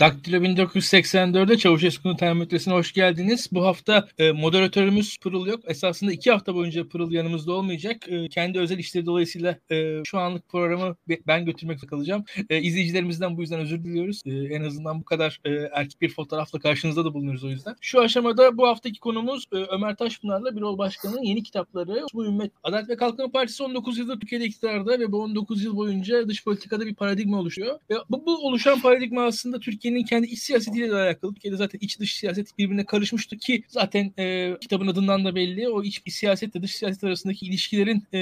Daktilo 1984'de Çavuşesku'nun termometresine hoş geldiniz. Bu hafta e, moderatörümüz Pırıl yok. Esasında iki hafta boyunca Pırıl yanımızda olmayacak. E, kendi özel işleri dolayısıyla e, şu anlık programı ben götürmek kalacağım. E, izleyicilerimizden bu yüzden özür diliyoruz. E, en azından bu kadar e, erkek bir fotoğrafla karşınızda da bulunuruz o yüzden. Şu aşamada bu haftaki konumuz e, Ömer Taşpınar'la Birol Başkan'ın yeni kitapları. Bu Ümmet Adalet ve Kalkınma Partisi 19 yıldır Türkiye'de iktidarda ve bu 19 yıl boyunca dış politikada bir paradigma oluşuyor. Ve bu, bu oluşan paradigma aslında Türkiye Türkiye'nin kendi iç siyasetiyle de alakalı. Türkiye'de zaten iç dış siyaset birbirine karışmıştı ki zaten e, kitabın adından da belli. O iç siyasetle dış siyaset arasındaki ilişkilerin e,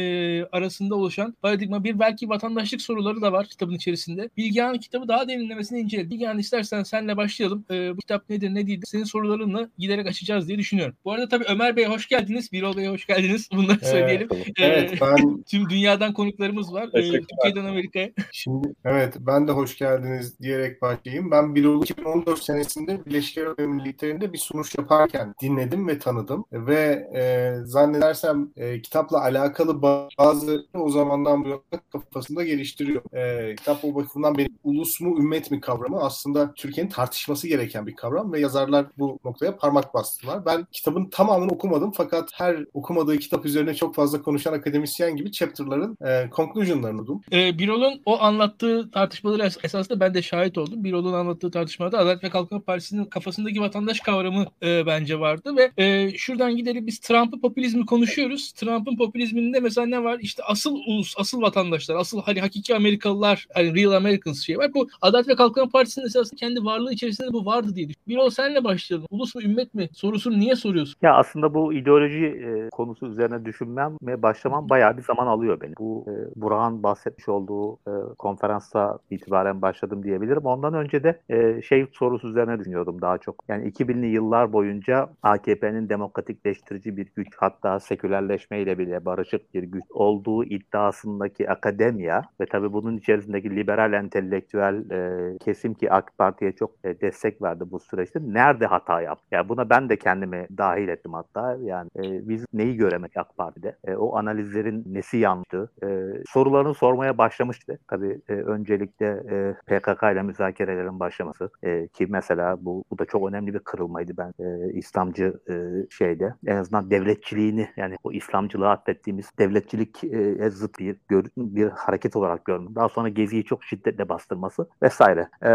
arasında oluşan paradigma bir belki vatandaşlık soruları da var kitabın içerisinde. Bilgehan kitabı daha derinlemesine inceledi. Bilgehan istersen senle başlayalım. E, bu kitap nedir ne değildir? Senin sorularınla giderek açacağız diye düşünüyorum. Bu arada tabii Ömer Bey hoş geldiniz. Birol Bey hoş geldiniz. Bunları evet, söyleyelim. Evet, ben... Tüm dünyadan konuklarımız var. E, Türkiye'den Amerika'ya. Şimdi evet ben de hoş geldiniz diyerek başlayayım. Ben Birol 2014 senesinde Birleşik Arap Emirlikleri'nde bir sunuş yaparken dinledim ve tanıdım ve e, zannedersem e, kitapla alakalı bazı o zamandan bu yana kafasında geliştiriyor. E, kitap o bakımdan benim ulus mu ümmet mi kavramı aslında Türkiye'nin tartışması gereken bir kavram ve yazarlar bu noktaya parmak bastılar. Ben kitabın tamamını okumadım fakat her okumadığı kitap üzerine çok fazla konuşan akademisyen gibi chapter'ların e, conclusion'larını duydum. E, Birol'un o anlattığı tartışmaları esasında ben de şahit oldum. Birol'un anlattığı tartışma tartışmada Adalet ve Kalkınma Partisi'nin kafasındaki vatandaş kavramı e, bence vardı ve e, şuradan gidelim biz Trump'ı popülizmi konuşuyoruz. Trump'ın popülizminde mesela ne var? İşte asıl ulus, asıl vatandaşlar, asıl hani hakiki Amerikalılar, hani real Americans şey var. Bu Adalet ve Kalkınma Partisi'nin esasında kendi varlığı içerisinde bu vardı diye düşünüyorum. Bir ol senle başlayalım. Ulus mu ümmet mi? Sorusunu niye soruyorsun? Ya aslında bu ideoloji e, konusu üzerine düşünmem ve başlamam bayağı bir zaman alıyor beni. Bu e, Burhan bahsetmiş olduğu e, konferansta itibaren başladım diyebilirim. Ondan önce de e, şey sorusu üzerine düşünüyordum daha çok. Yani 2000'li yıllar boyunca AKP'nin demokratikleştirici bir güç hatta sekülerleşmeyle bile barışık bir güç olduğu iddiasındaki akademiya ve tabii bunun içerisindeki liberal entelektüel e, kesim ki AK Parti'ye çok e, destek verdi bu süreçte. Nerede hata yaptı? Yani buna ben de kendimi dahil ettim hatta. Yani e, biz neyi göremek AK Parti'de? E, o analizlerin nesi yanlıştı? E, sorularını sormaya başlamıştı. Tabii e, öncelikle e, PKK ile müzakerelerin başlaması, e, ki mesela bu, bu da çok önemli bir kırılmaydı ben e, İslamcı e, şeyde. En azından devletçiliğini yani o İslamcılığı atfettiğimiz devletçilik e, zıt bir, gör, bir hareket olarak görmem. Daha sonra Gezi'yi çok şiddetle bastırması vesaire. E,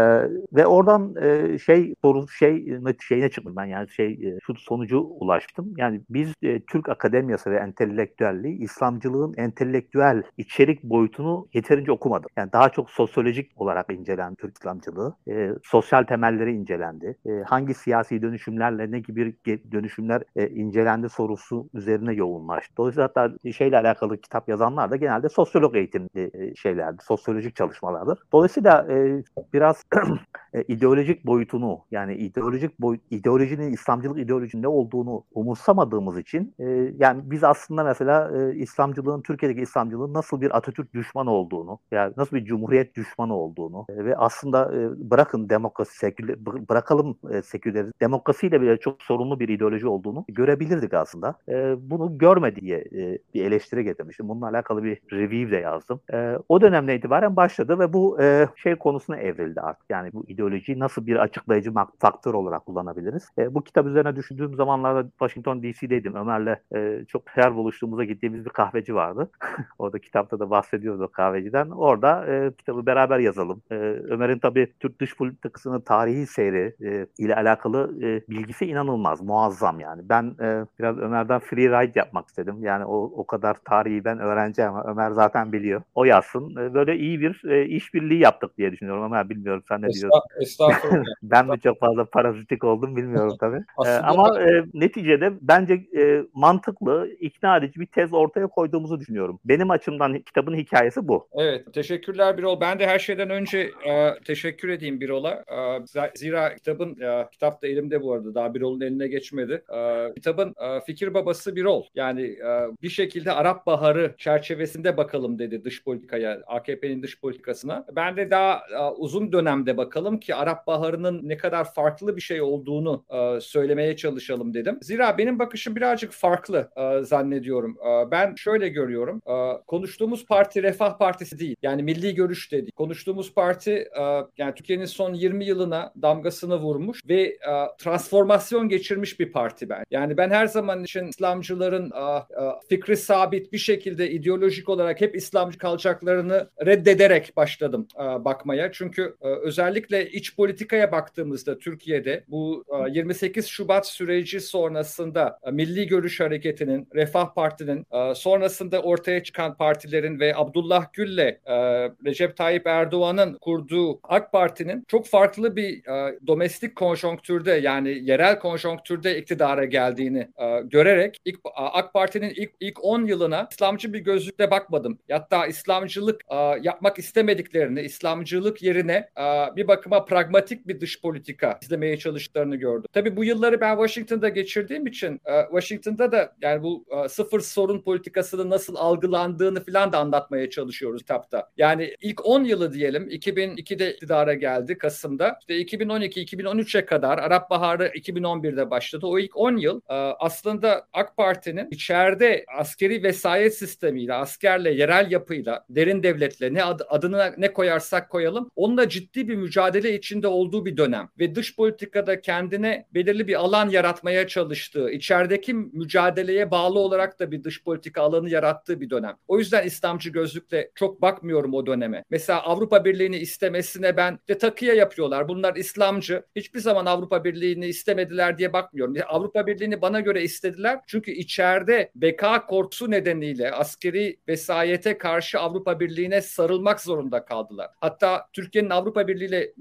ve oradan e, şey soru şey şeyine çıktım ben yani şey e, şu sonucu ulaştım. Yani biz e, Türk akademiyası ve entelektüelliği İslamcılığın entelektüel içerik boyutunu yeterince okumadık. Yani daha çok sosyolojik olarak incelen Türk İslamcılığı. E, sosyal temelleri incelendi. E, hangi siyasi dönüşümlerle ne gibi dönüşümler e, incelendi sorusu üzerine yoğunlaştı. Dolayısıyla hatta şeyle alakalı kitap yazanlar da genelde sosyolog eğitimli e, şeylerdi, sosyolojik çalışmalardır. Dolayısıyla e, biraz e, ideolojik boyutunu yani ideolojik boyut, ideolojinin İslamcılık ideolojinin ne olduğunu umursamadığımız için e, yani biz aslında mesela e, İslamcılığın Türkiye'deki İslamcılığın nasıl bir Atatürk düşmanı olduğunu yani nasıl bir cumhuriyet düşmanı olduğunu e, ve aslında e, bırakın demokrasi seküler, bırakalım e, seküler demokrasiyle bile çok sorunlu bir ideoloji olduğunu görebilirdik aslında. E, bunu görme diye e, bir eleştiri getirmiştim. Bununla alakalı bir review de yazdım. E, o dönemden itibaren başladı ve bu e, şey konusuna evrildi artık. Yani bu ideolojiyi nasıl bir açıklayıcı faktör olarak kullanabiliriz? E, bu kitap üzerine düşündüğüm zamanlarda Washington DC'deydim. Ömer'le e, çok her buluştuğumuzda gittiğimiz bir kahveci vardı. Orada kitapta da bahsediyoruz o kahveciden. Orada e, kitabı beraber yazalım. E, Ömer'in tabii Türk dış politikasını tarihi seyri e, ile alakalı e, bilgisi inanılmaz, muazzam yani. Ben e, biraz Ömer'den free ride yapmak istedim. Yani o, o kadar tarihi ben öğrenci ama Ömer zaten biliyor. O yazsın. E, böyle iyi bir e, işbirliği yaptık diye düşünüyorum. Ömer bilmiyorum sen ne diyorsun? Estağfurullah. ben mi çok fazla parazitik oldum bilmiyorum tabii. e, ama e, neticede bence e, mantıklı, ikna edici bir tez ortaya koyduğumuzu düşünüyorum. Benim açımdan kitabın hikayesi bu. Evet, teşekkürler Birol. Ben de her şeyden önce e, teşekkür edeyim Birol'a. E, Zira kitabın, ya, kitap da elimde bu arada daha Birol'un eline geçmedi. E, kitabın e, fikir babası Birol. Yani e, bir şekilde Arap Baharı çerçevesinde bakalım dedi dış politikaya, AKP'nin dış politikasına. Ben de daha e, uzun dönemde bakalım ki Arap Baharı'nın ne kadar farklı bir şey olduğunu e, söylemeye çalışalım dedim. Zira benim bakışım birazcık farklı e, zannediyorum. E, ben şöyle görüyorum. E, konuştuğumuz parti Refah Partisi değil. Yani milli görüş dedi. Konuştuğumuz parti e, yani Türkiye'nin son 20 yılına damgasını vurmuş ve e, transformasyon geçirmiş bir parti ben. Yani ben her zaman için İslamcıların e, e, fikri sabit bir şekilde ideolojik olarak hep İslamcı kalacaklarını reddederek başladım e, bakmaya. Çünkü e, özellikle iç politikaya baktığımızda Türkiye'de bu e, 28 Şubat süreci sonrasında e, Milli Görüş Hareketi'nin, Refah Parti'nin, e, sonrasında ortaya çıkan partilerin ve Abdullah Gül'le e, Recep Tayyip Erdoğan'ın kurduğu AK Parti'nin çok farklı bir e, domestik konjonktürde yani yerel konjonktürde iktidara geldiğini e, görerek AK Parti'nin ilk ilk 10 yılına İslamcı bir gözlükle bakmadım. Hatta İslamcılık e, yapmak istemediklerini, İslamcılık yerine e, bir bakıma pragmatik bir dış politika izlemeye çalıştıklarını gördüm. Tabii bu yılları ben Washington'da geçirdiğim için e, Washington'da da yani bu e, sıfır sorun politikasının nasıl algılandığını falan da anlatmaya çalışıyoruz kitapta. Yani ilk 10 yılı diyelim 2002'de iktidara geldi Kasım'da. İşte 2012-2013'e kadar Arap Baharı 2011'de başladı. O ilk 10 yıl e, aslında AK Parti'nin içeride askeri vesayet sistemiyle, askerle, yerel yapıyla, derin devletle ne ad, adına ne koyarsak koyalım onunla ciddi bir mücadele içinde olduğu bir dönem ve dış politikada kendine belirli bir alan yaratmaya çalıştığı, içerideki mücadeleye bağlı olarak da bir dış politika alanı yarattığı bir dönem. O yüzden İslamcı gözlükle çok bakmıyorum o döneme. Mesela Avrupa Birliği'ni istemesine ben de takıya yapıyorlar. Bunlar İslamcı. Hiçbir zaman Avrupa Birliği'ni istemediler diye bakmıyorum. Avrupa Birliği'ni bana göre istediler. Çünkü içeride beka korkusu nedeniyle askeri vesayete karşı Avrupa Birliği'ne sarılmak zorunda kaldılar. Hatta Türkiye'nin Avrupa Birliği ile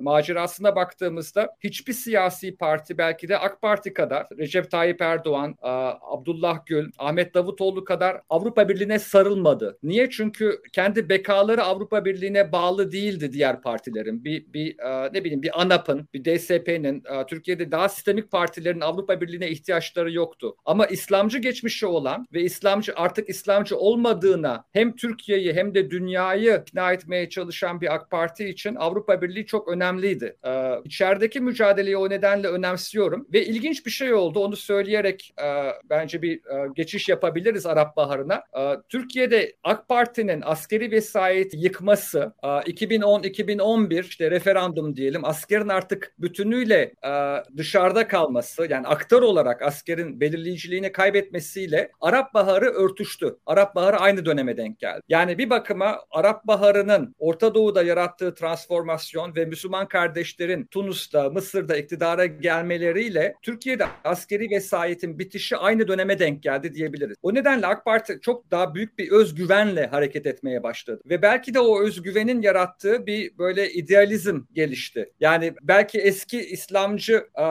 macerasına baktığımızda hiçbir siyasi parti belki de AK Parti kadar Recep Tayyip Erdoğan, e, Abdullah Gül, Ahmet Davutoğlu kadar Avrupa Birliği'ne sarılmadı. Niye? Çünkü kendi bekaları Avrupa Birliği'ne bağlı değildi diğer partilerin. Bir, bir e, ne bileyim bir ANAP'ın, bir DSP'nin, e, Türkiye'de daha sistemik partilerin Avrupa Birliği'ne ihtiyaçları yoktu. Ama İslamcı geçmişi olan ve İslamcı artık İslamcı olmadığına hem Türkiye'yi hem de dünyayı ikna etmeye çalışan bir AK Parti için Avrupa Birliği çok önemliydi. Ee, içerideki mücadeleyi o nedenle önemsiyorum ve ilginç bir şey oldu onu söyleyerek e, bence bir e, geçiş yapabiliriz Arap Baharı'na. E, Türkiye'de AK Parti'nin askeri vesayeti yıkması e, 2010-2011 işte referandum diyelim askerin artık bütünüyle e, dışarıda kalması yani aktör olarak askerin belirleyiciliğini kaybetmesiyle Arap Baharı örtüştü. Arap Baharı aynı döneme denk geldi. Yani bir bakıma Arap Baharı'nın Orta Doğu'da yarattığı transformasyon ve Müslüman kardeşlerin Tunus'ta, Mısır'da iktidara gelmeleriyle Türkiye'de askeri vesayetin bitişi aynı döneme denk geldi diyebiliriz. O nedenle AK Parti çok daha büyük bir özgüvenle hareket etmeye başladı. Ve belki de o özgüvenin yarattığı bir böyle idealizm gelişti. Yani belki eski İslamcı e,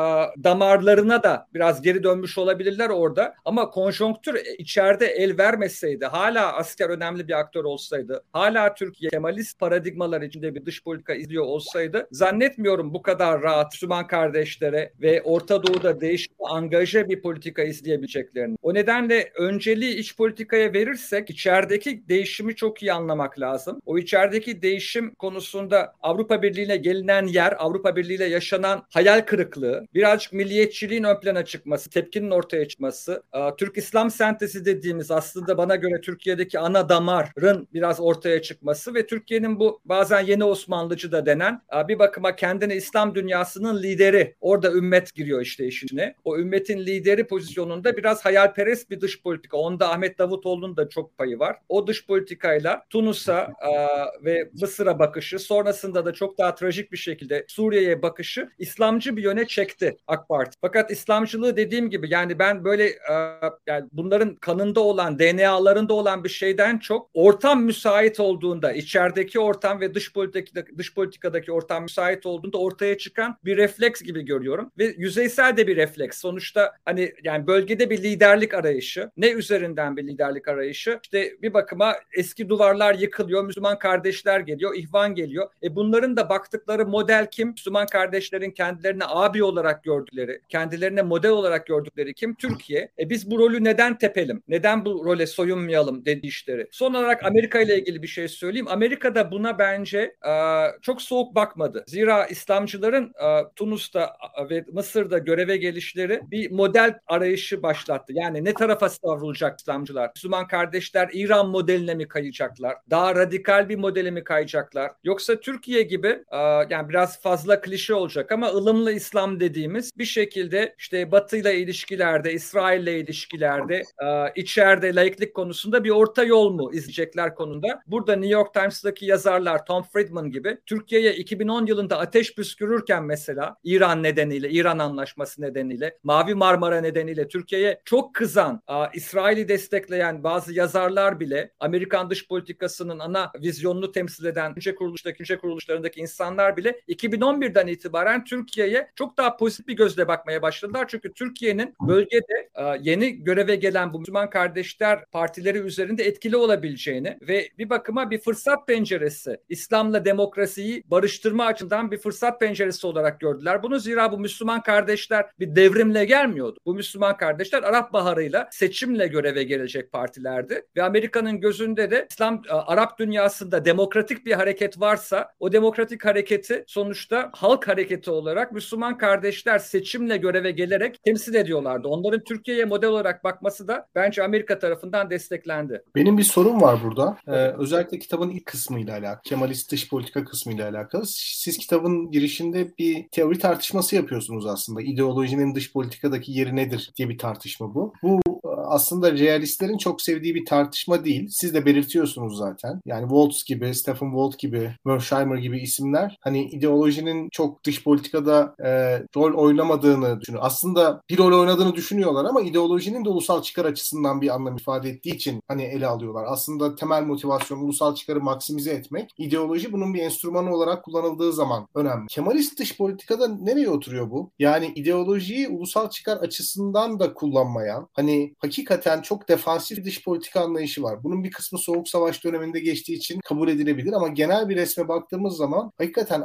damarlarına da biraz geri dönmüş olabilirler orada. Ama konjonktür içeride el vermeseydi, hala asker önemli bir aktör olsaydı, hala Türkiye Kemalist paradigmalar içinde bir dış politika izliyor olsaydı zannetmiyorum bu kadar rahat Müslüman kardeşlere ve Orta Doğu'da değişik angaje bir politika izleyebileceklerini. O nedenle önceliği iç politikaya verirsek içerideki değişimi çok iyi anlamak lazım. O içerideki değişim konusunda Avrupa Birliği'ne gelinen yer, Avrupa Birliği ile yaşanan hayal kırıklığı, birazcık milliyetçiliğin ön plana çıkması, tepkinin ortaya çıkması, Türk İslam sentezi dediğimiz aslında bana göre Türkiye'deki ana damarın biraz ortaya çıkması ve Türkiye'nin bu bazen yeni Osmanlıcı da denen bir bakıma kendini İslam dünyasının lideri. Orada ümmet giriyor işte işine. O ümmetin lideri pozisyonunda biraz hayalperest bir dış politika. Onda Ahmet Davutoğlu'nun da çok payı var. O dış politikayla Tunus'a ve Mısır'a bakışı sonrasında da çok daha trajik bir şekilde Suriye'ye bakışı İslamcı bir yöne çekti AK Parti. Fakat İslamcılığı dediğim gibi yani ben böyle yani bunların kanında olan DNA'larında olan bir şeyden çok ortam müsait olduğunda içerideki ortam ve dış politikadaki, dış politikadaki ortam müsait olduğunda ortaya çıkan bir refleks gibi görüyorum ve yüzeysel de bir refleks. Sonuçta hani yani bölgede bir liderlik arayışı. Ne üzerinden bir liderlik arayışı? İşte bir bakıma eski duvarlar yıkılıyor, Müslüman kardeşler geliyor, ihvan geliyor. E bunların da baktıkları model kim? Müslüman kardeşlerin kendilerine abi olarak gördükleri, kendilerine model olarak gördükleri kim? Türkiye. E biz bu rolü neden tepelim? Neden bu role soyunmayalım dedi işleri. Son olarak Amerika ile ilgili bir şey söyleyeyim. Amerika'da buna bence çok soğuk bakmadı. Zira İslamcıların e, Tunus'ta ve Mısır'da göreve gelişleri bir model arayışı başlattı. Yani ne tarafa savrulacak İslamcılar? Müslüman kardeşler İran modeline mi kayacaklar? Daha radikal bir modele mi kayacaklar? Yoksa Türkiye gibi e, yani biraz fazla klişe olacak ama ılımlı İslam dediğimiz bir şekilde işte Batı ile ilişkilerde, İsrail ile ilişkilerde, e, içeride laiklik konusunda bir orta yol mu izleyecekler konunda? Burada New York Times'daki yazarlar Tom Friedman gibi Türkiye'ye 2010 yılında ateş püskürürken mesela İran nedeniyle, İran anlaşması nedeniyle, Mavi Marmara nedeniyle Türkiye'ye çok kızan, İsrail'i destekleyen bazı yazarlar bile Amerikan dış politikasının ana vizyonunu temsil eden önce kuruluştaki, önce kuruluşlarındaki insanlar bile 2011'den itibaren Türkiye'ye çok daha pozitif bir gözle bakmaya başladılar. Çünkü Türkiye'nin bölgede yeni göreve gelen bu Müslüman kardeşler partileri üzerinde etkili olabileceğini ve bir bakıma bir fırsat penceresi, İslam'la demokrasiyi barıştırma açısından bir fırsat penceresi olarak gördüler. Bunu zira bu Müslüman kardeşler bir devrimle gelmiyordu. Bu Müslüman kardeşler Arap Baharı'yla seçimle göreve gelecek partilerdi ve Amerika'nın gözünde de İslam e, Arap dünyasında demokratik bir hareket varsa o demokratik hareketi sonuçta halk hareketi olarak Müslüman kardeşler seçimle göreve gelerek temsil ediyorlardı. Onların Türkiye'ye model olarak bakması da bence Amerika tarafından desteklendi. Benim bir sorum var burada. Ee, özellikle kitabın ilk kısmıyla alakalı, Kemalist dış politika kısmıyla alakalı. Siz kitabın girişinde bir teori tartışması yapıyorsunuz aslında. İdeolojinin dış politikadaki yeri nedir diye bir tartışma bu. Bu aslında realistlerin çok sevdiği bir tartışma değil. Siz de belirtiyorsunuz zaten. Yani Waltz gibi, Stephen Walt gibi, Mersheimer gibi isimler hani ideolojinin çok dış politikada e, rol oynamadığını düşünüyor. Aslında bir rol oynadığını düşünüyorlar ama ideolojinin de ulusal çıkar açısından bir anlam ifade ettiği için hani ele alıyorlar. Aslında temel motivasyon ulusal çıkarı maksimize etmek. İdeoloji bunun bir enstrümanı olarak kullanıldığı zaman önemli. Kemalist dış politikada nereye oturuyor bu? Yani ideolojiyi ulusal çıkar açısından da kullanmayan, hani hakikaten çok defansif dış politika anlayışı var. Bunun bir kısmı Soğuk Savaş döneminde geçtiği için kabul edilebilir ama genel bir resme baktığımız zaman hakikaten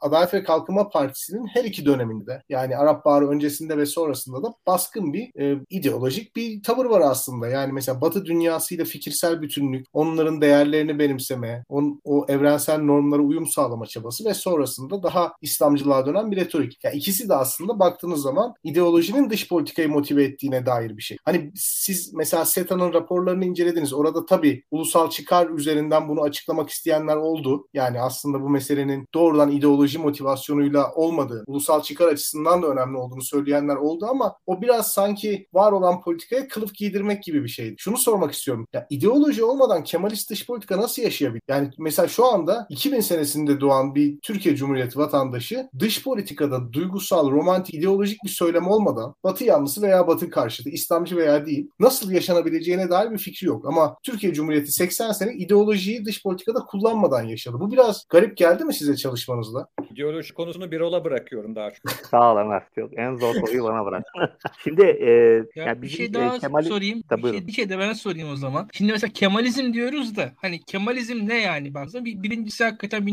Adalet ve Kalkınma Partisi'nin her iki döneminde yani Arap Baharı öncesinde ve sonrasında da baskın bir e, ideolojik bir tavır var aslında. Yani mesela Batı dünyasıyla fikirsel bütünlük, onların değerlerini benimseme, on, o evrensel normlara uyum sağlama çabası ve sonrasında daha İslamcılığa dönen bir retorik. Yani ikisi de aslında baktığınız zaman ideolojinin dış politikayı motive ettiğine dair bir şey. Hani siz mesela SETA'nın raporlarını incelediniz. Orada tabii ulusal çıkar üzerinden bunu açıklamak isteyenler oldu. Yani aslında bu meselenin doğrudan ideoloji motivasyonuyla olmadığı, ulusal çıkar açısından da önemli olduğunu söyleyenler oldu ama o biraz sanki var olan politikaya kılıf giydirmek gibi bir şeydi. Şunu sormak istiyorum. Ya ideoloji olmadan Kemalist dış politika nasıl yaşayabilir? Yani mesela şu anda 2000 senesinde doğan bir Türkiye Cumhuriyeti vatandaşı dış politikada duygusal, romantik, ideolojik bir söylem olmadan Batı yanlısı veya Batı karşıtı, İslamcı veya değil nasıl yaşanabileceğine dair bir fikri yok. Ama Türkiye Cumhuriyeti 80 sene ideolojiyi dış politikada kullanmadan yaşadı. Bu biraz garip geldi mi size çalışmanızda? İdeoloji konusunu bir ola bırakıyorum daha çok. Sağ ol Ömer. Çok en zor soruyu bana bırak. Şimdi e, ya yani bir şey e, daha e, Kemal... sorayım. Tabii bir, şey, bir şey de ben sorayım o zaman. Şimdi mesela Kemalizm diyoruz da hani Kemalizm ne yani baksana bir, birincisi hakikaten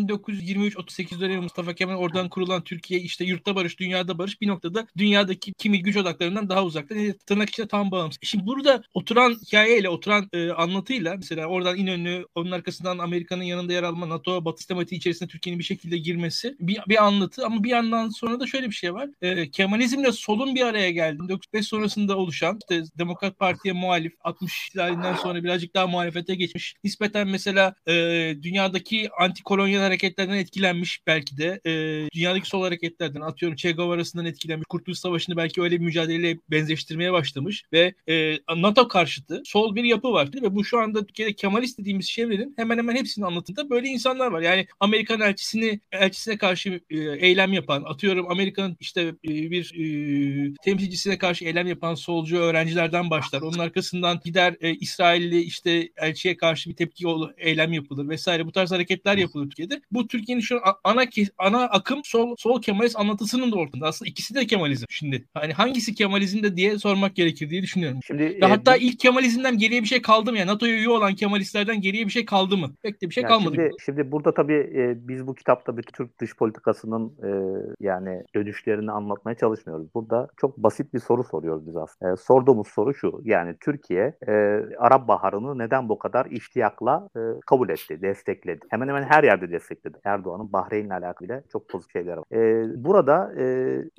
1923-38 dönemi Mustafa Kemal oradan kurulan Türkiye işte yurtta barış, dünyada barış bir noktada dünyadaki kimi güç odaklarından daha uzakta. Yani tırnak içinde tam bağımsız. Şimdi burada oturan hikayeyle, oturan e, anlatıyla mesela oradan İnönü, onun arkasından Amerika'nın yanında yer alma, NATO, Batı sistematiği içerisinde Türkiye'nin bir şekilde girmesi bir, bir anlatı ama bir yandan sonra da şöyle bir şey var. E, Kemalizmle solun bir araya geldi. 95 sonrasında oluşan işte Demokrat Parti'ye muhalif 60 ihtilalinden sonra birazcık daha muhalefete geçmiş. Nispeten mesela e, dünyadaki antikolonyal hareketlerden etkilenmiş belki de. E, dünyadaki sol hareketlerden atıyorum Che Guevara'sından etkilenmiş. Kurtuluş Savaşı'nı belki öyle bir mücadeleyle benzeştirmeye başlamış ve e, NATO karşıtı sol bir yapı var. Ve bu şu anda Türkiye'de Kemalist dediğimiz şeylerin hemen hemen hepsinin anlatımında böyle insanlar var. Yani Amerikan elçisini elçisine karşı e, eylem yapan, atıyorum Amerika'nın işte e, bir e, temsilcisine karşı eylem yapan solcu öğrencilerden başlar. Onun arkasından gider e, İsrailli işte elçiye karşı bir tepki eylem yapılır vesaire. Bu tarz hareketler yapılır Türkiye'de. Bu Türkiye'nin şu an ana ana akım sol sol Kemalist anlatısının da ortada. Aslında ikisi de Kemalizm. Şimdi hani hangisi Kemalizmde diye sormak gerekir diye düşünüyorum. Şimdi e, hatta ilk Kemalizmden geriye bir şey kaldı mı ya? NATO'ya üye olan Kemalistlerden geriye bir şey kaldı mı? Pek de bir şey yani kalmadı. Şimdi, şimdi burada tabii e, biz bu kitapta bir Türk dış politikasının e, yani dönüşlerini anlatmaya çalışmıyoruz. Burada çok basit bir soru soruyoruz biz aslında. E, sorduğumuz soru şu. Yani Türkiye e, Arap Baharı'nı neden bu kadar iştiyakla e, kabul etti, destekledi? Hemen hemen her yerde destekledi. Erdoğan Erdoğan'ın Bahreyn'le alakalı çok pozitif şeyler var. E, burada e,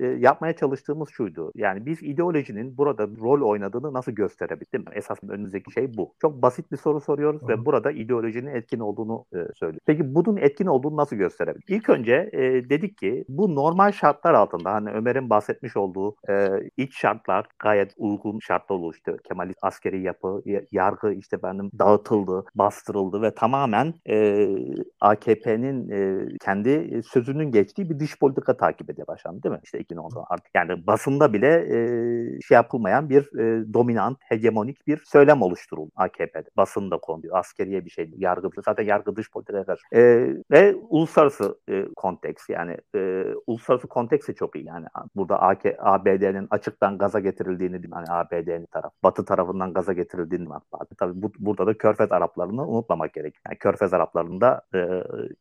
e, yapmaya çalıştığımız şuydu. Yani biz ideolojinin burada rol oynadığını nasıl gösterebildik? Değil mi? Esas önümüzdeki şey bu. Çok basit bir soru soruyoruz Hı. ve burada ideolojinin etkin olduğunu e, söylüyoruz. Peki bunun etkin olduğunu nasıl gösterebiliriz? İlk önce e, dedik ki bu normal şartlar altında hani Ömer'in bahsetmiş olduğu e, iç şartlar gayet uygun şartlar oluştu. Kemalist askeri yapı, yargı işte benim dağıtıldı, bastırıldı ve tamamen e, AKP'nin e, kendi sözünün geçtiği bir dış politika takip ediyor başlandı değil mi? İşte 2010'da artık yani basında bile e, şey yapılmayan bir e, dominant, hegemonik bir söylem oluşturuldu AKP'de. Basında konuyor. Askeriye bir şey. Yargı, zaten yargı dış politikaya karşı. E, ve uluslararası e, konteks yani e, uluslararası konteks de çok iyi. Yani burada AK, ABD'nin açıktan gaza getirildiğini yani ABD'nin taraf, Batı tarafından gaza getirildiğini var. Tabii bu, burada da Körfez Araplarını unutmamak gerek. Yani Körfez Araplarında e,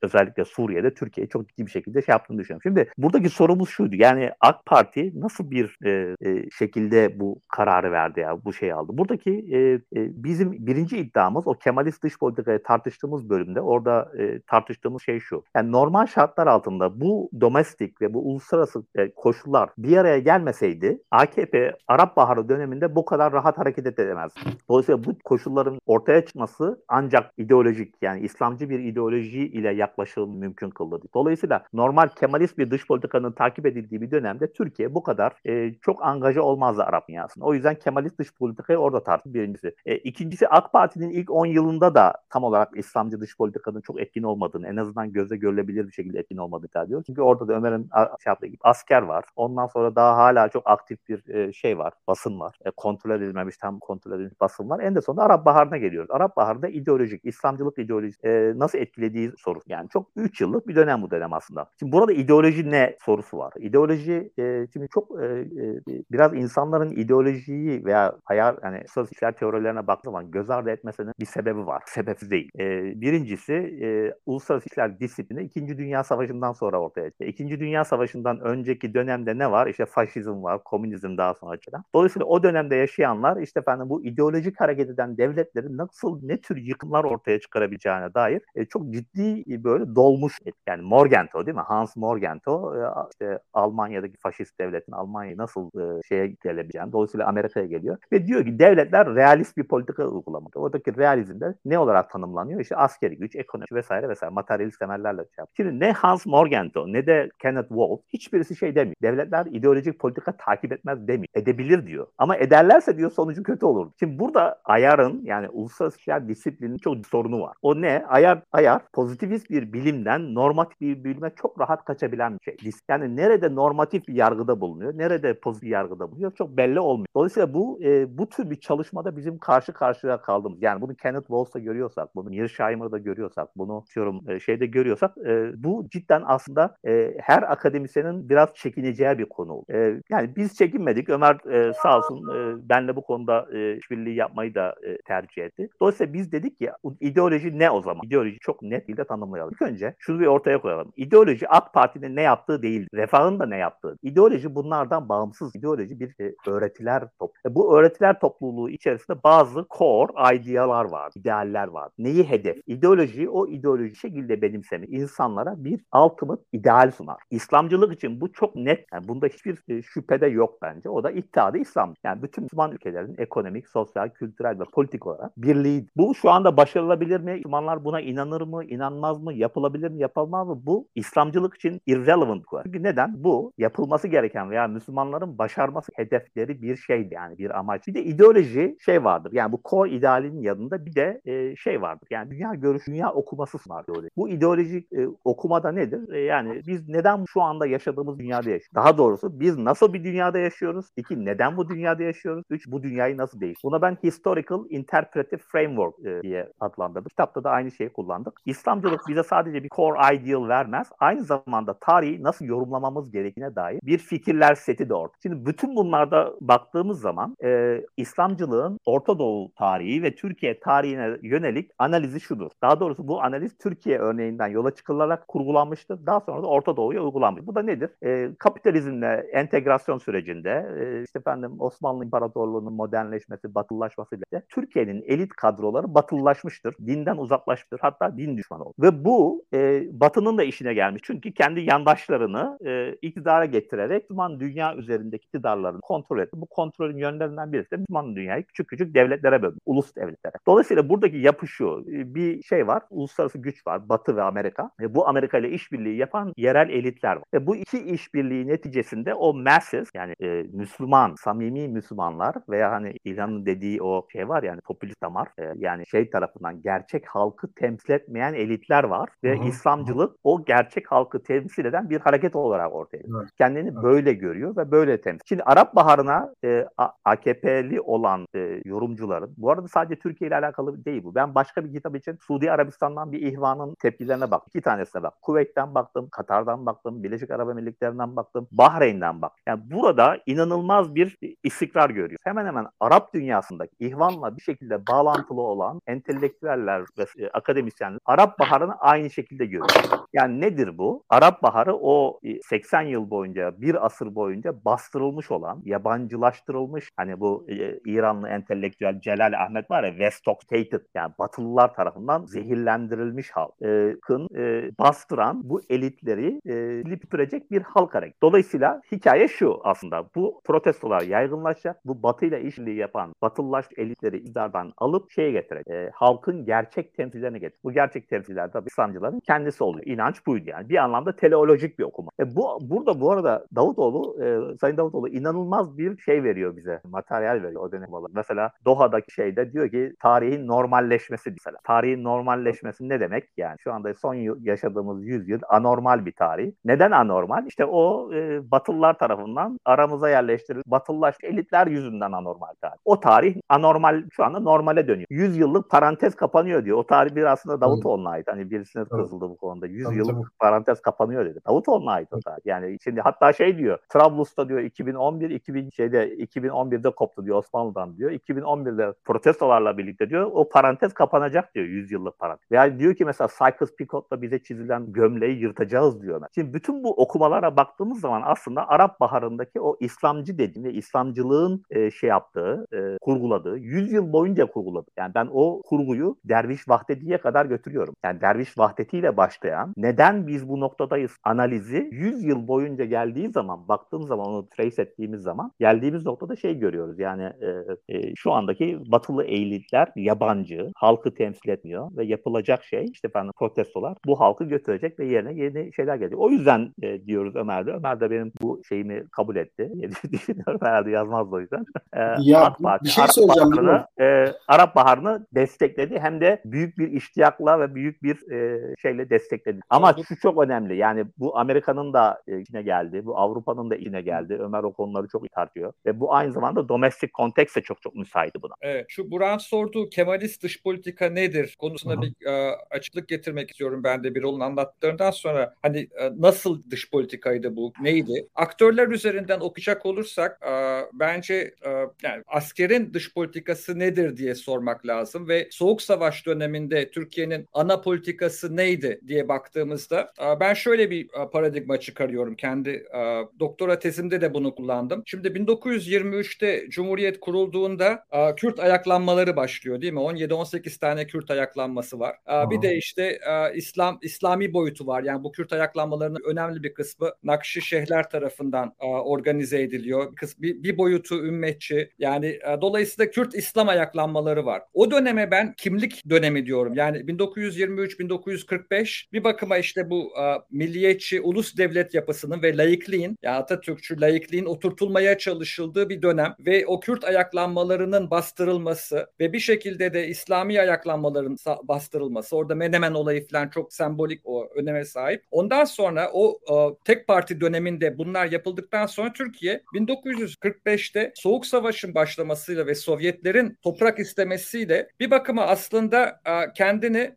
özellikle Suriye'de Türkiye çok ciddi bir şekilde şey yaptığını düşünüyorum. Şimdi buradaki sorumuz şuydu. Yani AK Parti nasıl bir e, e, şekilde bu kararı verdi ya bu şeyi aldı. Buradaki e, e, bizim birinci iddiamız o Kemalist dış politikayı tartıştığımız bölümde orada e, tartıştığımız şey şu. Yani normal şartlar altında bu domestik ve bu uluslararası e, koşullar bir araya gelmeseydi AKP Arap Baharı döneminde bu kadar rahat hareket edemez. Dolayısıyla bu koşulların ortaya çıkması ancak ideolojik yani İslamcı bir ideoloji ile yaklaşılması mümkün kıldı. Dolayısıyla normal Kemalist bir dış politikanın takip edildiği bir dönemde Türkiye bu kadar e, çok angaja olmazdı Arap dünyasında. O yüzden Kemalist dış politikayı orada tartıştı birincisi. E, ikincisi AK Parti'nin ilk 10 yılında da tam olarak İslamcı dış politikanın çok etkin olmadığını, en azından gözle görülebilir bir şekilde etkin olmadığını iddia ediyor. Çünkü orada da Ömer'in şey asker var. Ondan sonra daha hala çok aktif bir e, şey var, basın var. E, kontrol edilmemiş, tam kontrol edilmiş basın var. En de sonunda Arap Baharı'na geliyoruz. Arap Baharı'nda ideolojik, İslamcılık ideolojisi e, nasıl etkilediği soru. Yani çok 3 yıllık bir dönem bu dönem aslında. Şimdi burada ideoloji ne sorusu var. İdeoloji e, şimdi çok e, e, biraz insanların ideolojiyi veya hayal yani sosyal teorilerine baktığı zaman göz ardı etmesinin bir sebebi var. Sebepsiz değil. E, birincisi e, uluslararası işler disiplini 2. Dünya Savaşı'ndan sonra ortaya çıktı. 2. Dünya Savaşı'ndan önceki dönemde ne var? İşte faşizm var, komünizm daha sonra çıkan. Dolayısıyla o dönemde yaşayanlar işte efendim bu ideolojik hareket eden devletlerin nasıl ne tür yıkımlar ortaya çıkarabileceğine dair e, çok ciddi böyle dolmuş yani Morgenthau değil mi? Hans Morgenthau e, işte Almanya'daki faşist devletin Almanya'yı nasıl e, şeye gelebileceğini dolayısıyla Amerika'ya geliyor ve diyor ki devletler realist bir politika uygulamalı. Oradaki realizmde ne olarak tanımlanıyor? İşte askeri güç, ekonomi vesaire vesaire materyalist temellerle şey yapıyor. Şimdi ne Hans Morgenthau ne de Kenneth Wolf hiçbirisi şey demiyor. Devletler ideolojik politika takip etmez demiyor. Edebilir diyor. Ama ederlerse diyor sonucu kötü olur. Şimdi burada ayarın yani uluslararası disiplinin çok sorunu var. O ne? Ayar, ayar pozitivist bir bilimden normatif bir bilime çok rahat kaçabilen bir şey. Yani nerede normatif bir yargıda bulunuyor, nerede pozitif yargıda bulunuyor çok belli olmuyor. Dolayısıyla bu e, bu tür bir çalışmada bizim karşı karşıya kaldığımız yani bunu Kenneth Walsh'ta görüyorsak, bunu Mearsheimer'da görüyorsak, bunu diyorum e, şeyde görüyorsak e, bu cidden aslında e, her akademisyenin biraz çekineceği bir konu. E, yani biz çekinmedik. Ömer e, sağ olsun e, benle bu konuda e, işbirliği yapmayı da e, tercih etti. Dolayısıyla biz dedik ki ideoloji ne o zaman? İdeoloji çok net bir de tanımlayalım. İlk önce şunu bir ortaya koyalım. İdeoloji AK Parti'nin ne yaptığı değil, Refah'ın da ne yaptığı. İdeoloji bunlardan bağımsız. İdeoloji bir e, öğretiler top. E, bu öğretiler topluluğu içerisinde bazı core idealar var, idealler var. Neyi hedef? İdeoloji o ideoloji şekilde benimsemi insanlara bir ultimate ideal sunar. İslamcılık için bu çok net. Yani bunda hiçbir e, şüphede yok bence. O da ittihadı İslam. Yani bütün Müslüman ülkelerin ekonomik, sosyal, kültürel ve politik olarak birliği. Bu şu anda başarılabilir mi? Müslümanlar buna inanır mı, inanmaz mı? Yapılabilir mi, yapılmaz mı? Bu İslamcılık için irrelevant. Çünkü neden? Bu yapılması gereken veya Müslümanların başarması hedefleri bir şeydi yani bir amaç. Bir de ideoloji şey vardır. Yani bu core idealinin yanında bir de e, şey vardır. Yani dünya görüş, dünya okuması var. Bu ideolojik e, okumada nedir? E, yani biz neden şu anda yaşadığımız dünyada yaşıyoruz? Daha doğrusu biz nasıl bir dünyada yaşıyoruz? İki, neden bu dünyada yaşıyoruz? Üç, bu dünyayı nasıl değiş? Buna ben historical interpretive framework e, diye adlandırdım. Kitapta da aynı şeyi kullandık. İslamcılık bize sadece bir core ideal vermez. Aynı zamanda tarihi nasıl yorumlamamız gerektiğine dair bir fikirler seti de ortaya. Şimdi bütün bunlarda baktığımız zaman e, İslamcılığın Orta Doğu tarihi ve Türkiye tarihine yönelik analizi şudur. Daha doğrusu bu analiz Türkiye örneğinden yola çıkılarak kurgulanmıştır. Daha sonra da Orta Doğu'ya uygulanmış. Bu da nedir? E, kapitalizmle entegrasyon sürecinde e, işte efendim Osmanlı İmparatorluğu'nun modernleşmesi, batılılaşması ile Türkiye'nin elit kadroları batılılaşmıştır. Dinden uzaklaşmıştır. Hatta din düşmanı oldu. Ve bu e, Batı'nın da işine gelmiş. Çünkü kendi yandaşlarını e, iktidara getirerek Müslüman dünya üzerindeki iktidarlarını kontrol etti. Bu kontrolün yönlerinden birisi de Müslüman dünyayı küçük küçük devletlere böldü. Ulus devletlere. Dolayısıyla buradaki yapı şu. Bir şey var. Uluslararası güç var. Batı ve Amerika. Ve bu Amerika ile işbirliği yapan yerel elitler var. Ve bu iki işbirliği neticesinde o masses yani e, Müslüman, samimi Müslümanlar veya hani İlhan'ın dediği o şey var yani popülist damar e, yani şey tarafından gerçek halkı temsil etmeyen elitler var ve Hı-hı. İslamcılık o gerçek halkı temsil eden bir hareket olarak ortaya evet. Kendini evet. böyle görüyor ve böyle temsil. Şimdi Arap Baharı'na e, AKP'li olan e, yorumcuların bu arada sadece Türkiye ile alakalı değil bu. Ben başka bir kitap için Suudi Arabistan'dan bir ihvanın tepkilerine bak. İki tanesine bak. Kuveyt'ten baktım, Katar'dan baktım, Birleşik Arap Emirlikleri'nden baktım, Bahreyn'den bak. Yani burada inanılmaz bir istikrar görüyor. Hemen hemen Arap dünyasındaki ihvanla bir şekilde bağlantılı olan entelektüeller ve e, akademisyenler Arap Baharı'nı aynı şekilde görüyor. Yani nedir bu? Arap Baharı o 80 e, yıl boyunca, bir asır boyunca bastırılmış olan, yabancılaştırılmış hani bu e, İranlı entelektüel Celal Ahmet var ya Westoctated yani Batılılar tarafından zehirlendirilmiş halkın e, bastıran bu elitleri e, sürecek bir halk hareketi. Dolayısıyla hikaye şu aslında. Bu protestolar yaygınlaşacak. Bu Batı ile işbirliği yapan Batılılaş elitleri iktidardan alıp şeye getirecek. E, halkın gerçek temsilcilerine getirecek. Bu gerçek temsiller tabii İslamcıların kendisi oluyor. İnanç buydu yani. Bir anlamda teleolojik bir okuma. E, bu burada bu arada Davutoğlu, e, Sayın Davutoğlu inanılmaz bir şey veriyor bize. Materyal veriyor o dönem olarak. Mesela Doha'daki şeyde diyor ki tarihin normalleşmesi mesela. Tarihin normalleşmesi ne demek? Yani şu anda son yaşadığımız yüzyıl anormal bir tarih. Neden anormal? İşte o e, Batılılar tarafından aramıza yerleştirilen Batılılaş elitler yüzünden anormal tarih. O tarih anormal şu anda normale dönüyor. 100 yıllık parantez kapanıyor diyor. O tarih bir aslında Davutoğlu'na ait. Hani birisine kızıldı bu konuda. 100 yıllık parantez kapanıyor dedi. Davutoğlu'na ait o tarih. Yani şimdi hatta şey diyor. Trablus'ta diyor 2011 2000 şeyde 2011'de koptu diyor Osmanlı'dan diyor. 2011'de protestolarla birlikte diyor o parantez kapanacak diyor 100 yıllık parantez. Yani diyor ki mesela Sykes-Picot'la bize çizilen gömleği yırtacağız diyor. Şimdi bütün bu okumalara baktığımız zaman aslında Arap Baharı'ndaki o İslamcı dediğim ve İslamcılığın e, şey yaptığı, e, kurguladığı, 100 yıl boyunca kurguladı. Yani ben o kurguyu Derviş Vahdeti'ye kadar götürüyorum. Yani Derviş Vahdeti'yle başlayan neden biz bu noktadayız analizi 100 yıl boyunca geldiği zaman, baktığım zaman onu trace ettiğimiz zaman geldiğimiz noktada şey görüyoruz. Yani e, e, şu andaki batılı eğilikler yabancı, halkı temsil etmiyor ve yapılacak şey işte ben protestolar bu halkı götürecek ve yerine yeni şeyler gelecek. O yüzden e, diyoruz Ömer de. Ömer de benim bu şeyimi kabul etti. Düşünüyorum herhalde yazmazdı o yüzden. E, ya Arap Parti, bir şey Arap söyleyeceğim. Baharını, e, Arap Baharı'nı destekledi. Hem de büyük bir iştiyakla ve büyük bir e, şeyle destekledi. Ama şu çok önemli. Yani bu Amerika'nın da e, içine geldi. Bu Avrupa'nın da içine geldi. Ömer o konuları çok tartıyor. Ve bu aynı zamanda domestik konteks de çok çok müsait buna. Evet. Şu Buran sorduğu Kemalist dış politika nedir konusuna Hı-hı. bir e, açıklık getirmek istiyorum ben de bir olun anlattıklarından sonra. Hani e, nasıl dış politikaydı bu? Neydi? Aktörler üzerinden okuyacak olursak e, bence e, yani askerin dış politikası nedir diye sormak lazım ve Soğuk Savaş döneminde Türkiye'nin ana politikası neydi diye baktığımızda e, ben şöyle bir e, paradigma çıkarıyorum. Kendi e, doktora tezimde de bunu kullandım. Şimdi 1923'te Cumhuriyet kurulduğunda Kürt ayaklanmaları başlıyor değil mi? 17-18 tane Kürt ayaklanması var. Bir de işte İslam İslami boyutu var. Yani bu Kürt ayaklanmalarının önemli bir kısmı Nakşi Şeyhler tarafından organize ediliyor. Bir, bir boyutu ümmetçi. Yani dolayısıyla Kürt İslam ayaklanmaları var. O döneme ben kimlik dönemi diyorum. Yani 1923-1945 bir bakıma işte bu e, milliyetçi ulus devlet yapısının ve laikliğin ya Atatürkçü laikliğin oturtulmaya çalışıldığı bir dönem ve o Kürt ayaklanmalarının bastırılması ve bir şekilde de İslami ayaklanmaların bastırılması. Orada Menemen olayı falan çok sembolik o öneme sahip. Ondan sonra o, o tek parti döneminde bunlar yapıldıktan sonra Türkiye 1945'te Soğuk Savaş'ın başlamasıyla ve Sovyetlerin toprak istemesiyle bir bakıma aslında kendini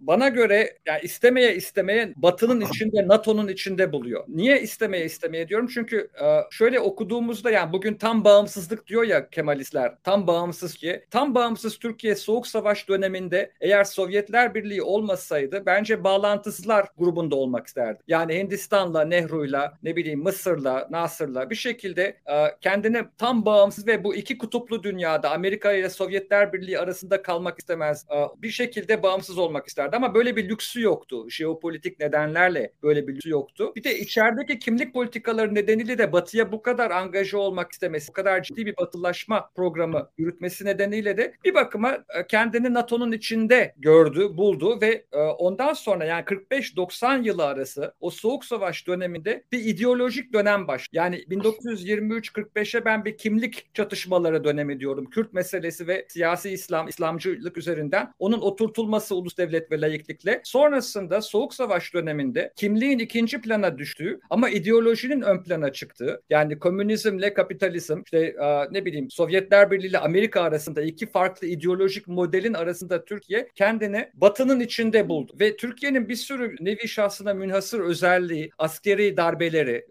bana göre yani istemeye istemeye Batı'nın içinde NATO'nun içinde buluyor. Niye istemeye istemeye diyorum? Çünkü şöyle okuduğumuzda yani bugün tam bağımsızlık diyor ya Kemalistler. Tam bağımsız ki. Tam bağımsız Türkiye Soğuk Savaş döneminde eğer Sovyetler Birliği olmasaydı bence bağlantısızlar grubunda olmak isterdi. Yani Hindistan'la, Nehru'yla, ne bileyim Mısır'la, Nasır'la bir şekilde e, kendine tam bağımsız ve bu iki kutuplu dünyada Amerika ile Sovyetler Birliği arasında kalmak istemez. E, bir şekilde bağımsız olmak isterdi ama böyle bir lüksü yok yoktu. Jeopolitik nedenlerle böyle bir lüksü yoktu. Bir de içerideki kimlik politikaları nedeniyle de Batı'ya bu kadar angaje olmak istemesi, bu kadar ciddi bir batılaşma programı yürütmesi nedeniyle de bir bakıma e, kendini NATO'nun içinde gördü, buldu ve e, ondan sonra yani 45-90 yılı arası o Soğuk Savaş döneminde bir ideolojik dönem baş. Yani 1923-45'e ben bir kimlik çatışmaları dönemi diyorum. Kürt meselesi ve siyasi İslam, İslamcılık üzerinden onun oturtulması ulus devlet ve layıklıkla. Sonrasında Soğuk Savaş döneminde kimliğin ikinci plana düştüğü ama ideolojinin ön plana çıktığı yani komünizmle kapitalizm işte ne bileyim Sovyetler Birliği ile Amerika arasında iki farklı ideolojik modelin arasında Türkiye kendini batının içinde buldu ve Türkiye'nin bir sürü nevi şahsına münhasır özelliği, askeri darbeleri,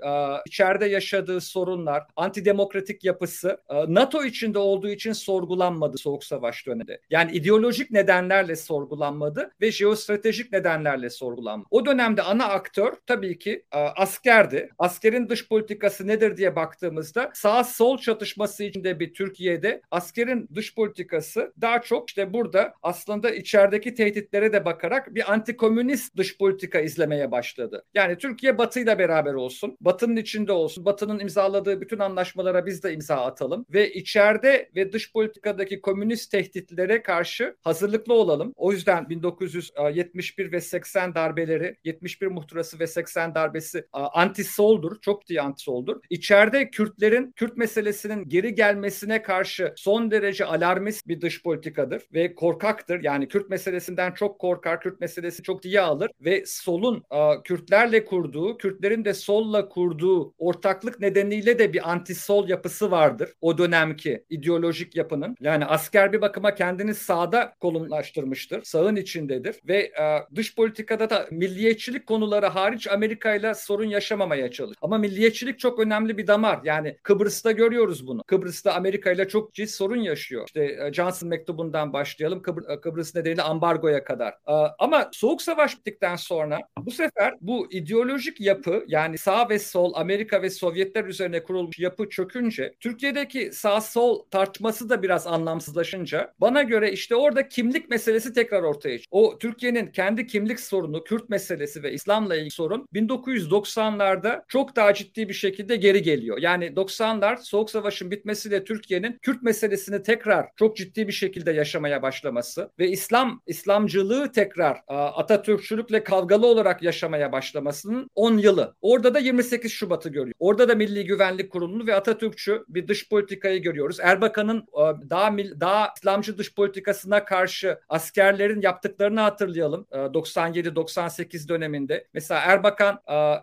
içeride yaşadığı sorunlar, antidemokratik yapısı NATO içinde olduğu için sorgulanmadı Soğuk Savaş döneminde. Yani ideolojik nedenlerle sorgulanmadı ve jeostratejik nedenlerle sorgulanmadı. O dönemde ana aktör tabii ki askerdi. Askerin dış politikası nedir diye baktığımızda sağ sol çatışması içinde bir Türkiye'de askerin dış politikası daha çok işte burada aslında içerideki tehditlere de bakarak bir antikomünist dış politika izlemeye başladı. Yani Türkiye Batı'yla beraber olsun, Batı'nın içinde olsun, Batı'nın imzaladığı bütün anlaşmalara biz de imza atalım ve içeride ve dış politikadaki komünist tehditlere karşı hazırlıklı olalım. O yüzden 1971 ve 80 darbeleri, 71 muhtırası ve 80 darbesi anti-soldur, çok diye anti-soldur. İçeride Kürtlerin, Kürt meselesinin geri gelmesine karşı son derece alarmist bir dış politikadır ve korkaktır. Yani Kürt meselesinden çok korkar, Kürt meselesi çok diye alır ve solun Kürtlerle kurduğu, Kürtlerin de solla kurduğu ortaklık nedeniyle de bir anti-sol yapısı vardır. O dönemki ideolojik yapının. Yani asker bir bakıma kendini sağda konumlaştırmıştır. Sağın içindedir ve dış politikada da milliyetçilik konuları hariç Amerika ile sorun yaşamamaya çalışır. Ama milliyetçilik çok önemli bir damar. Yani Kıbrıs'ta görüyoruz bunu. Kıbrıs'ta Amerika ile çok ciddi sorun yaşıyor. İşte e, Johnson mektubundan başlayalım Kıbr e, Kıbrıs nedeniyle ambargoya kadar. E, ama Soğuk Savaş bittikten sonra bu sefer bu ideolojik yapı yani sağ ve sol Amerika ve Sovyetler üzerine kurulmuş yapı çökünce Türkiye'deki sağ sol tartışması da biraz anlamsızlaşınca bana göre işte orada kimlik meselesi tekrar ortaya çıktı. O Türkiye'nin kendi kimlik sorunu, Kürt meselesi ve İslam'la ilgili sorun 1990'larda çok daha ciddi bir şekilde geri geliyor. Yani 90'lar Soğuk Savaş'ın bitmesiyle Türkiye'nin Kürt meselesini tekrar çok ciddi bir şekilde yaşamaya başlaması ve İslam İslamcılığı tekrar Atatürkçülükle kavgalı olarak yaşamaya başlamasının 10 yılı. Orada da 28 Şubat'ı görüyor. Orada da Milli Güvenlik Kurulu'nu ve Atatürkçü bir dış politikayı görüyoruz. Erbakan'ın daha daha İslamcı dış politikasına karşı askerlerin yaptıklarını hatırlayalım. 97-98 döneminde. Mesela Erbakan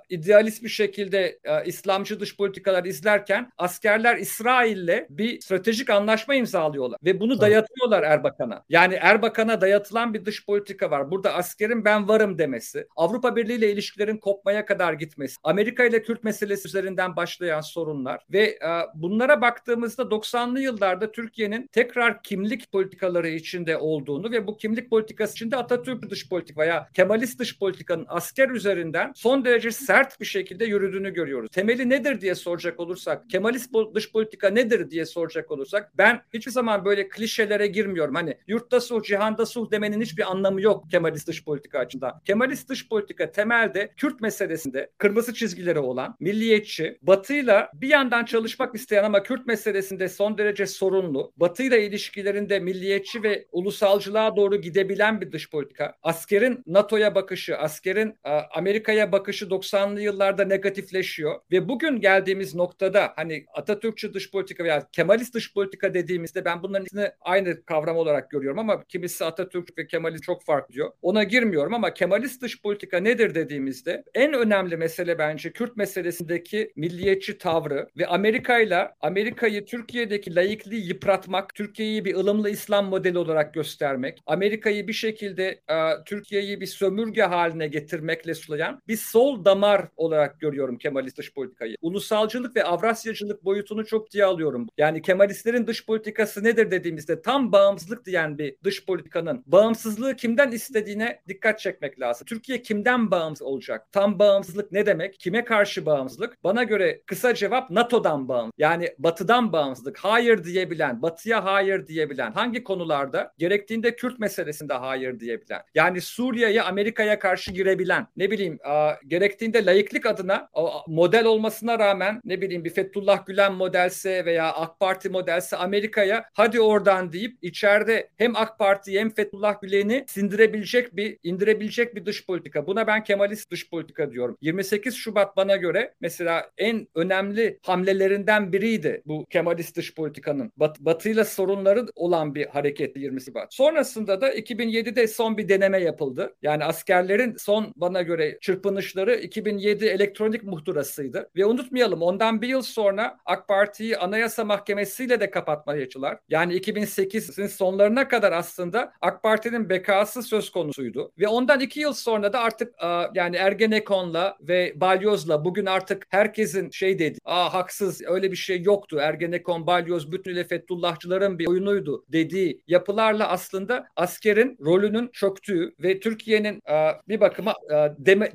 idealist bir şekilde İslamcı dış politikalar izlerken askerler İsrail'le bir stratejik anlaşma imzalıyorlar ve bunu dayatıyorlar Erbakan'a. Yani Erbakan'a dayatılan bir dış politika var. Burada askerin ben varım demesi, Avrupa Birliği ile ilişkilerin kopmaya kadar gitmesi, Amerika ile Kürt meselesi üzerinden başlayan sorunlar ve bunlara baktığımızda 90'lı yıllarda Türkiye'nin tekrar kimlik politikaları içinde olduğunu ve bu kimlik politikası içinde Atatürk dış politik veya Kemalist dış politikanın asker üzerinden son derece sert bir şekilde yürüdüğünü görüyoruz. Temeli nedir diye soracak olursak, Kemalist dış politika nedir diye soracak olursak ben hiçbir zaman böyle klişelere girmiyorum. Hani yurtta sulh, cihanda sulh demenin hiçbir anlamı yok Kemalist dış politika açısından. Kemalist dış politika temelde Kürt meselesinde kırmızı çizgileri olan, milliyetçi, batıyla bir yandan çalışmak isteyen ama Kürt meselesinde son derece sorunlu, batıyla ilişkilerinde milliyetçi ve ulusalcılığa doğru gidebilen bir dış politika. Askerin NATO'ya bakışı, askerin Amerika'ya bakışı 90'lı yıllarda negatifleşiyor ve bugün geldiğimiz noktada hani Atatürkçü dış politika veya Kemalist dış politika dediğimizde ben bunların ikisini aynı kavram olarak görüyorum ama kimisi Atatürk ve Kemalist çok farklı diyor. Ona girmiyorum ama Kemalist dış politika nedir dediğimizde en önemli mesele bence Kürt meselesindeki milliyetçi tavrı ve Amerika ile Amerika'yı Türkiye'deki layıklığı yıpratmak, Türkiye'yi bir ılımlı İslam modeli olarak göstermek, Amerika'yı bir şekilde Türkiye'yi bir sömürge haline getirmekle sulayan bir sol damar olarak görüyorum Kemalist dış politikayı. Ulusalcılık ve Avrasyacılık boyutunu çok diye alıyorum. Yani Kemalistlerin dış politikası nedir dediğimizde tam bağımsızlık diyen bir dış politikanın bağımsızlığı kimden istediğine dikkat çekmek lazım. Türkiye kimden bağımsız olacak? Tam bağımsızlık ne demek? Kime karşı bağımsızlık? Bana göre kısa cevap NATO'dan bağımsız. Yani batıdan bağımsızlık. Hayır diyebilen, batıya hayır diyebilen, hangi konularda gerektiğinde Kürt meselesinde hayır diyebilen. Yani Suriye Rusya'ya, Amerika'ya karşı girebilen, ne bileyim a, gerektiğinde layıklık adına a, model olmasına rağmen ne bileyim bir Fethullah Gülen modelse veya AK Parti modelse Amerika'ya hadi oradan deyip içeride hem AK Parti'yi hem Fethullah Gülen'i sindirebilecek bir, indirebilecek bir dış politika. Buna ben Kemalist dış politika diyorum. 28 Şubat bana göre mesela en önemli hamlelerinden biriydi bu Kemalist dış politikanın. Bat, batıyla sorunları olan bir hareketti 20 Şubat. Sonrasında da 2007'de son bir deneme yapıldı. Yani askerlerin son bana göre çırpınışları 2007 elektronik muhtırasıydı. Ve unutmayalım ondan bir yıl sonra AK Parti'yi Anayasa Mahkemesi'yle de kapatmaya çalıştılar. Yani 2008'in sonlarına kadar aslında AK Parti'nin bekası söz konusuydu. Ve ondan iki yıl sonra da artık yani Ergenekon'la ve Balyoz'la bugün artık herkesin şey dedi. Aa haksız öyle bir şey yoktu. Ergenekon, Balyoz bütünüyle Fethullahçıların bir oyunuydu dediği yapılarla aslında askerin rolünün çöktüğü ve Türkiye'nin bir bakıma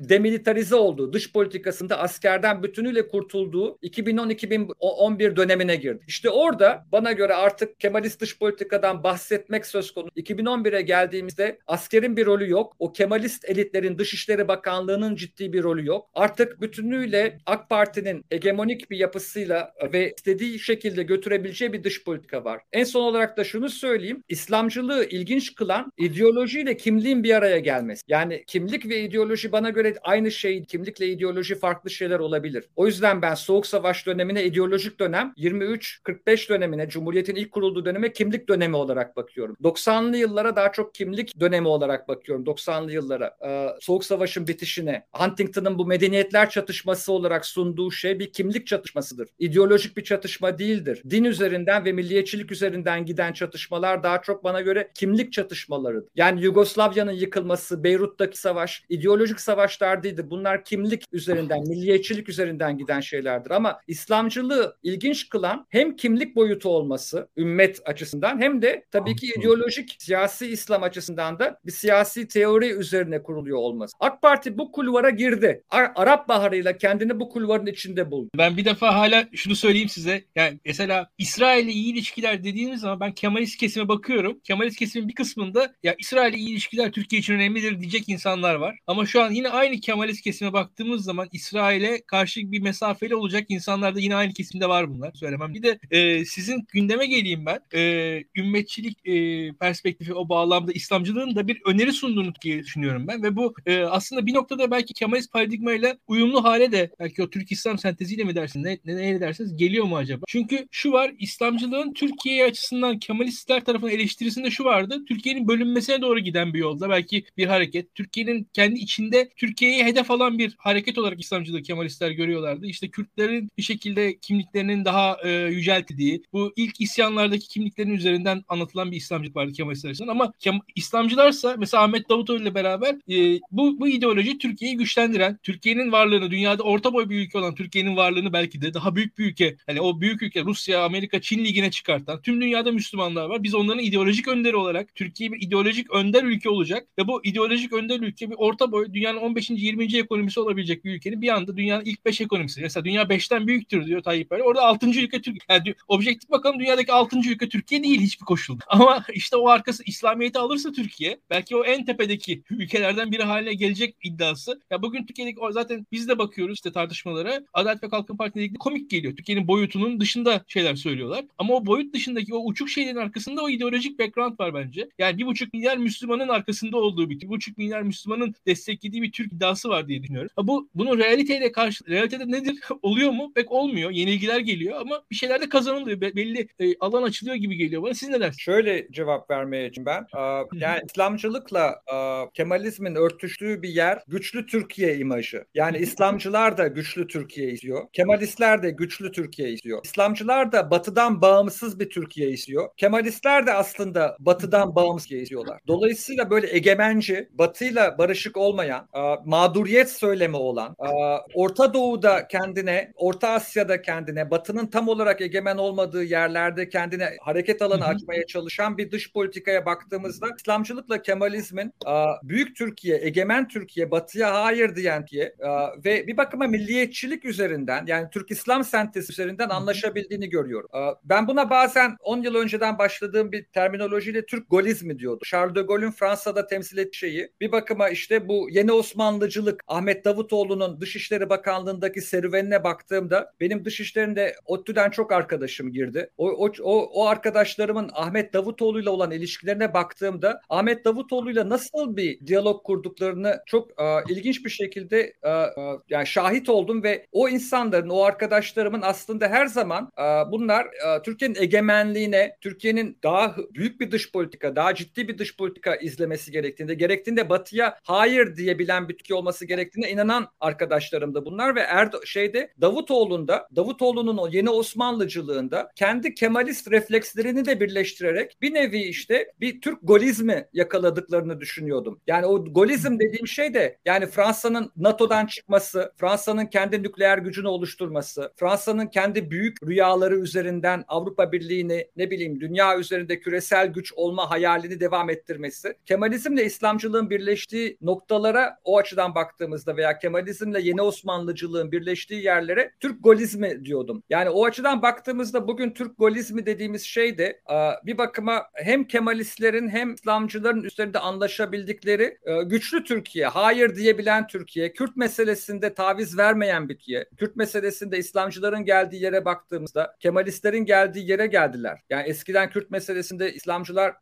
demilitarize olduğu, dış politikasında askerden bütünüyle kurtulduğu 2010-2011 dönemine girdi. İşte orada bana göre artık Kemalist dış politikadan bahsetmek söz konusu. 2011'e geldiğimizde askerin bir rolü yok. O Kemalist elitlerin Dışişleri Bakanlığı'nın ciddi bir rolü yok. Artık bütünüyle AK Parti'nin hegemonik bir yapısıyla ve istediği şekilde götürebileceği bir dış politika var. En son olarak da şunu söyleyeyim. İslamcılığı ilginç kılan ideolojiyle kimliğin bir araya gelmesi. Yani kimlik ve ideoloji bana göre aynı şey. Kimlikle ideoloji farklı şeyler olabilir. O yüzden ben Soğuk Savaş dönemine ideolojik dönem, 23-45 dönemine, Cumhuriyet'in ilk kurulduğu döneme kimlik dönemi olarak bakıyorum. 90'lı yıllara daha çok kimlik dönemi olarak bakıyorum. 90'lı yıllara. Ee, Soğuk Savaş'ın bitişine. Huntington'ın bu medeniyetler çatışması olarak sunduğu şey bir kimlik çatışmasıdır. İdeolojik bir çatışma değildir. Din üzerinden ve milliyetçilik üzerinden giden çatışmalar daha çok bana göre kimlik çatışmalarıdır. Yani Yugoslavya'nın yıkılması, Beyrut'taki savaş, ideolojik savaşlar değildir. Bunlar kimlik üzerinden, milliyetçilik üzerinden giden şeylerdir. Ama İslamcılığı ilginç kılan hem kimlik boyutu olması, ümmet açısından hem de tabii ki ideolojik siyasi İslam açısından da bir siyasi teori üzerine kuruluyor olması. AK Parti bu kulvara girdi. Ar- Arap Baharı'yla kendini bu kulvarın içinde buldu. Ben bir defa hala şunu söyleyeyim size. Yani mesela İsrail'le iyi ilişkiler dediğimiz zaman ben Kemalist kesime bakıyorum. Kemalist kesimin bir kısmında ya İsrail'le iyi ilişkiler Türkiye için önemlidir diyecek insanlar var. Ama şu an yine aynı Kemalist kesime baktığımız zaman İsrail'e karşı bir mesafeli olacak insanlar da yine aynı kesimde var bunlar. Söylemem. Bir de e, sizin gündeme geleyim ben. E, ümmetçilik e, perspektifi o bağlamda İslamcılığın da bir öneri sunduğunu diye düşünüyorum ben ve bu e, aslında bir noktada belki Kemalist paradigmayla uyumlu hale de belki o Türk İslam senteziyle mi dersin ne, ne, ne dersiniz geliyor mu acaba? Çünkü şu var İslamcılığın Türkiye açısından Kemalistler tarafından eleştirisinde şu vardı. Türkiye'nin bölünmesine doğru giden bir yolda belki bir hareket. Türkiye'nin kendi içinde Türkiye'yi hedef alan bir hareket olarak İslamcılığı Kemalistler görüyorlardı. İşte Kürtlerin bir şekilde kimliklerinin daha e, yüceltildiği, bu ilk isyanlardaki kimliklerin üzerinden anlatılan bir İslamcılık vardı Kemalistler açısından ama Kem- İslamcılarsa mesela Ahmet Davutoğlu ile beraber e, bu, bu ideoloji Türkiye'yi güçlendiren, Türkiye'nin varlığını, dünyada orta boy bir ülke olan Türkiye'nin varlığını belki de daha büyük bir ülke, hani o büyük ülke Rusya, Amerika, Çin ligine çıkartan tüm dünyada Müslümanlar var. Biz onların ideolojik önderi olarak Türkiye bir ideolojik önder ülke olacak ve bu ideolojik önder ülke bir orta boy dünyanın 15. 20. ekonomisi olabilecek bir ülkenin bir anda dünyanın ilk 5 ekonomisi. Mesela dünya 5'ten büyüktür diyor Tayyip Erdoğan. Orada 6. ülke Türkiye. Yani objektif bakalım dünyadaki 6. ülke Türkiye değil hiçbir koşulda. Ama işte o arkası İslamiyet'i alırsa Türkiye belki o en tepedeki ülkelerden biri haline gelecek iddiası. Ya bugün Türkiye'deki zaten biz de bakıyoruz işte tartışmalara. Adalet ve Kalkınma Partisi'ne komik geliyor. Türkiye'nin boyutunun dışında şeyler söylüyorlar. Ama o boyut dışındaki o uçuk şeylerin arkasında o ideolojik background var bence. Yani bir buçuk milyar Müslümanın arkasında olduğu bir, bir buçuk milyar Müslümanın desteklediği bir Türk iddiası var diye düşünüyorum. Ha bu bunun realiteyle karşı realitede nedir? Oluyor mu? Pek olmuyor. Yenilgiler geliyor ama bir şeyler de kazanılıyor. Be- belli e, alan açılıyor gibi geliyor bana. Siz ne dersiniz? Şöyle cevap vermeye ben. Aa, yani İslamcılıkla aa, Kemalizmin örtüştüğü bir yer güçlü Türkiye imajı. Yani İslamcılar da güçlü Türkiye istiyor. Kemalistler de güçlü Türkiye istiyor. İslamcılar da batıdan bağımsız bir Türkiye istiyor. Kemalistler de aslında batıdan bağımsız istiyorlar. Dolayısıyla böyle egemenci, batıyla barışık olmayan, aa, mağduriyet söylemi olan, aa, Orta Doğu'da kendine, Orta Asya'da kendine, batının tam olarak egemen olmadığı yerlerde kendine hareket alanı açmaya çalışan bir dış politikaya baktığımızda İslamcılıkla Kemalizmin aa, büyük Türkiye, egemen Türkiye, batıya hayır diyen aa, ve bir bakıma milliyetçilik üzerinden yani Türk İslam sentezi üzerinden anlaşabildiğini görüyorum. Ben buna bazen 10 yıl önceden başladığım bir terminolojiyle Türk golizmi diyordu. Charles de Gaulle'ün Fransa'da temsil ettiği şeyi bir bakıma işte bu yeni Osmanlıcılık Ahmet Davutoğlu'nun Dışişleri Bakanlığı'ndaki serüvenine baktığımda benim dışişlerinde ODTÜ'den çok arkadaşım girdi. O, o, o, o arkadaşlarımın Ahmet Davutoğlu'yla olan ilişkilerine baktığımda Ahmet Davutoğlu'yla nasıl bir diyalog kurduklarını çok e, ilginç bir şekilde e, e, yani şahit oldum ve o insanların, o arkadaşlarımın aslında her zaman e, bunlar e, Türkiye'nin egemenliğine, Türkiye'nin daha büyük bir dış politika, daha ciddi bir dış politika izlemesi gerektiğinde, gerektiğinde Batı'ya hayır diyebilen bir Türkiye olması gerektiğine inanan arkadaşlarım da bunlar ve Erdo şeyde Davutoğlu'nda, Davutoğlu'nun o yeni Osmanlıcılığında kendi Kemalist reflekslerini de birleştirerek bir nevi işte bir Türk golizmi yakaladıklarını düşünüyordum. Yani o golizm dediğim şey de yani Fransa'nın NATO'dan çıkması, Fransa'nın kendi nükleer gücünü oluşturması, Fransa'nın kendi büyük rüyaları üzerinden Avrupa Birliği'ni ne bileyim dünya üzerinde küresel güç olma hayalini devam ettirmesi, Kemalizmle İslamcılığın birleştiği noktalara o açıdan baktığımızda veya Kemalizmle yeni Osmanlıcılığın birleştiği yerlere Türk golizmi diyordum. Yani o açıdan baktığımızda bugün Türk golizmi dediğimiz şey de bir bakıma hem Kemalistlerin hem İslamcıların üzerinde anlaşabildikleri güçlü Türkiye, hayır diyebilen Türkiye, Kürt meselesinde taviz vermeyen bir Türkiye, Kürt meselesinde İslamcıların geldiği yere baktığımızda Kemalistlerin geldiği yere geldiler. Yani eskiden Kürt meselesinde İslamcılar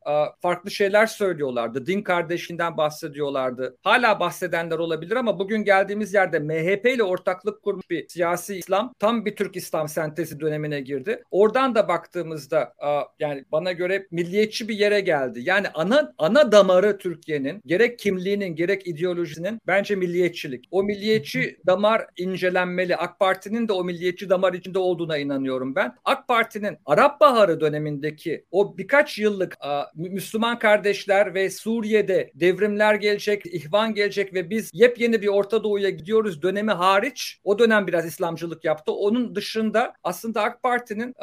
farklı şeyler söylüyorlardı. Din kardeşliğinden bahsediyorlardı. Hala bahsedenler olabilir ama bugün geldiğimiz yerde MHP ile ortaklık kurmuş bir siyasi İslam tam bir Türk İslam sentezi dönemine girdi. Oradan da baktığımızda yani bana göre milliyetçi bir yere geldi. Yani ana ana damarı Türkiye'nin gerek kimliğinin gerek ideolojisinin bence milliyetçilik. O milliyetçi damar incelenmeli. AK Parti'nin de o milliyetçi damar içinde olduğuna inanıyorum ben. AK Parti'nin Arap Baharı dönemindeki o birkaç yıllık Müslüman kardeşler ve Suriye'de devrimler gelecek, ihvan gelecek ve biz yepyeni bir Orta Doğu'ya gidiyoruz dönemi hariç o dönem biraz İslamcılık yaptı. Onun dışında aslında AK Parti'nin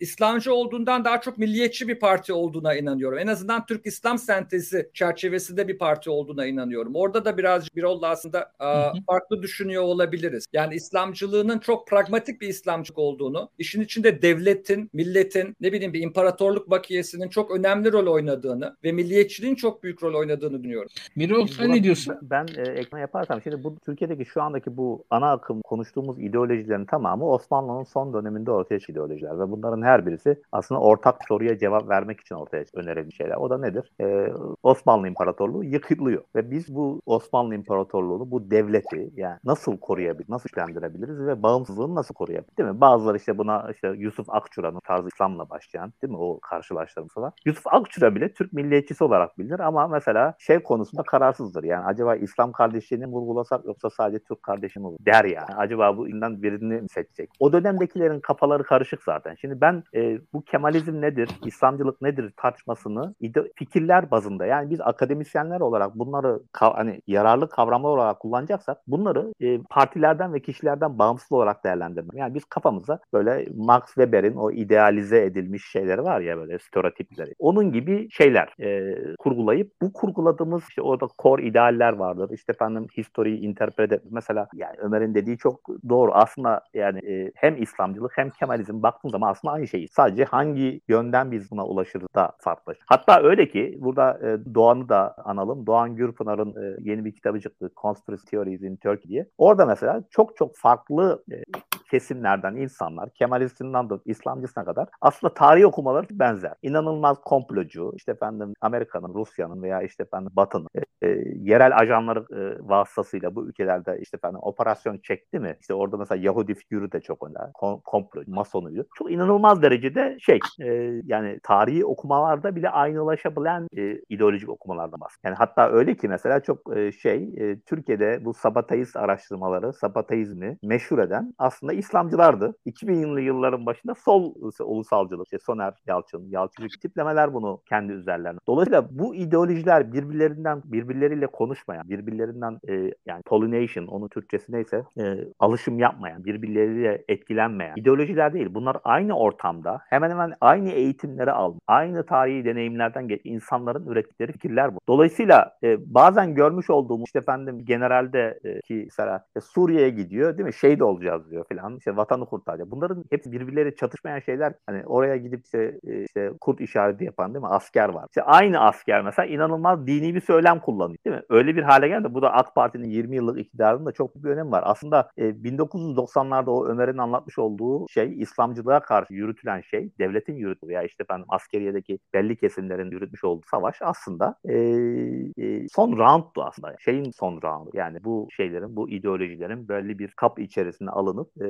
İslamcı olduğundan daha çok milliyetçi bir parti olduğuna inanıyorum. En azından Türk İslam sentezi çerçevesinde bir parti olduğuna inanıyorum. Orada da birazcık bir oldu aslında farklı düşünüyor olabiliriz. Yani İslamcılığının çok pragmatik bir İslamcılık olduğunu, işin içinde devletin, milletin, ne bileyim bir imparatorluk bakiyesinin çok önemli rol oynadığını ve milliyetçiliğin çok büyük rol oynadığını düşünüyorum. Mirol sen ne diyorsun? Ben, ben e, ekleme yaparsam şimdi bu Türkiye'deki şu andaki bu ana akım konuştuğumuz ideolojilerin tamamı Osmanlı'nın son döneminde ortaya çıkan ideolojiler ve bunların her birisi aslında ortak soruya cevap vermek için ortaya önerilmiş şeyler. O da nedir? Ee, Osmanlı İmparatorluğu yıkılıyor ve biz bu Osmanlı İmparatorluğu'nu, bu devleti yani nasıl koruyabiliriz, nasıl güçlendirebiliriz ve bağımsızlığını nasıl koruyabiliriz? Değil mi? Bazıları işte buna işte Yusuf Akçura'nın tarzı İslam'la başlayan değil mi? O karşılaştırması var. Yusuf Akçura bile Türk milliyetçisi olarak bilinir ama mesela şey konusunda kararsızdır. Yani acaba İslam kardeşliğini vurgulasak yoksa sadece Türk kardeşi mi der yani. Acaba bu inden birini seçecek? O dönemdekilerin kafaları karışık zaten. Şimdi ben e, bu Kemalizm nedir, İslamcılık nedir tartışmasını fikirler bazında yani biz akademisyenler olarak bunları hani yararlı kavramlar olarak kullanacaksak bunları e, partilerden ve kişilerden bağımsız olarak değerlendirmek. Yani biz kafamıza böyle Max Weber'in o idealize edilmiş şeyleri var ya böyle stereotipleri. Onun gibi şeyler e, kurgulayıp bu kurguladığımız işte orada core idealler vardır. İşte efendim historiyi interpret et. Mesela yani Ömer'in dediği çok doğru. Aslında yani e, hem İslamcılık hem Kemalizm baktığın zaman aslında aynı şey. Sadece hangi yönden biz buna ulaşırız da farklı. Hatta öyle ki burada e, Doğan'ı da analım. Doğan Gürpınar'ın e, yeni bir kitabı çıktı. Conspiracy Theories in Turkey diye. Orada mesela çok çok farklı e, kesimlerden insanlar, Kemalistinden de İslamcısına kadar aslında tarihi okumaları benzer. İnanılmaz komplocu, işte efendim Amerika'nın, Rusya'nın veya işte efendim Batı'nın e, yerel ajanları e, vasıtasıyla bu ülkelerde işte efendim operasyon çekti mi? İşte orada mesela Yahudi figürü de çok önemli. Kom, komplo, masonuydu. Çok inanılmaz derecede şey e, yani tarihi okumalarda bile aynılaşabilen e, ideolojik okumalardan bahsediyor. Yani hatta öyle ki mesela çok e, şey e, Türkiye'de bu Sabataist araştırmaları, Sabataizmi meşhur eden aslında İslamcılardı. 2000'li yılların başında sol ulusalcılık, işte Soner Yalçın, Yalçıncı tiplemeler bunu kendi üzerlerine. Dolayısıyla bu ideolojiler birbirlerinden birbirleriyle konuşmayan, birbirlerinden e, yani pollination, onun Türkçesi neyse e, alışım yapmayan, birbirleriyle etkilenmeyen ideolojiler değil. Bunlar aynı ortamda hemen hemen aynı eğitimleri almış, aynı tarihi deneyimlerden geç insanların ürettikleri fikirler bu. Dolayısıyla e, bazen görmüş olduğumuz işte efendim generalde e, ki mesela e, Suriye'ye gidiyor değil mi? Şey de olacağız diyor filan. İşte vatanı kurtaracak. Bunların hepsi birbirleri çatışmayan şeyler. Hani oraya gidip işte, e, işte kurt işareti yapan değil mi? Asker var. İşte aynı asker mesela inanılmaz dini bir söylem kullanıyor kullanıyor değil mi? Öyle bir hale geldi. Bu da AK Parti'nin 20 yıllık iktidarında çok büyük bir önemi var. Aslında e, 1990'larda o Ömer'in anlatmış olduğu şey İslamcılığa karşı yürütülen şey, devletin yürütüldüğü ya işte ben askeriyedeki belli kesimlerin yürütmüş olduğu savaş aslında e, e, son roundtu aslında. Şeyin son roundu. Yani bu şeylerin, bu ideolojilerin böyle bir kap içerisine alınıp e,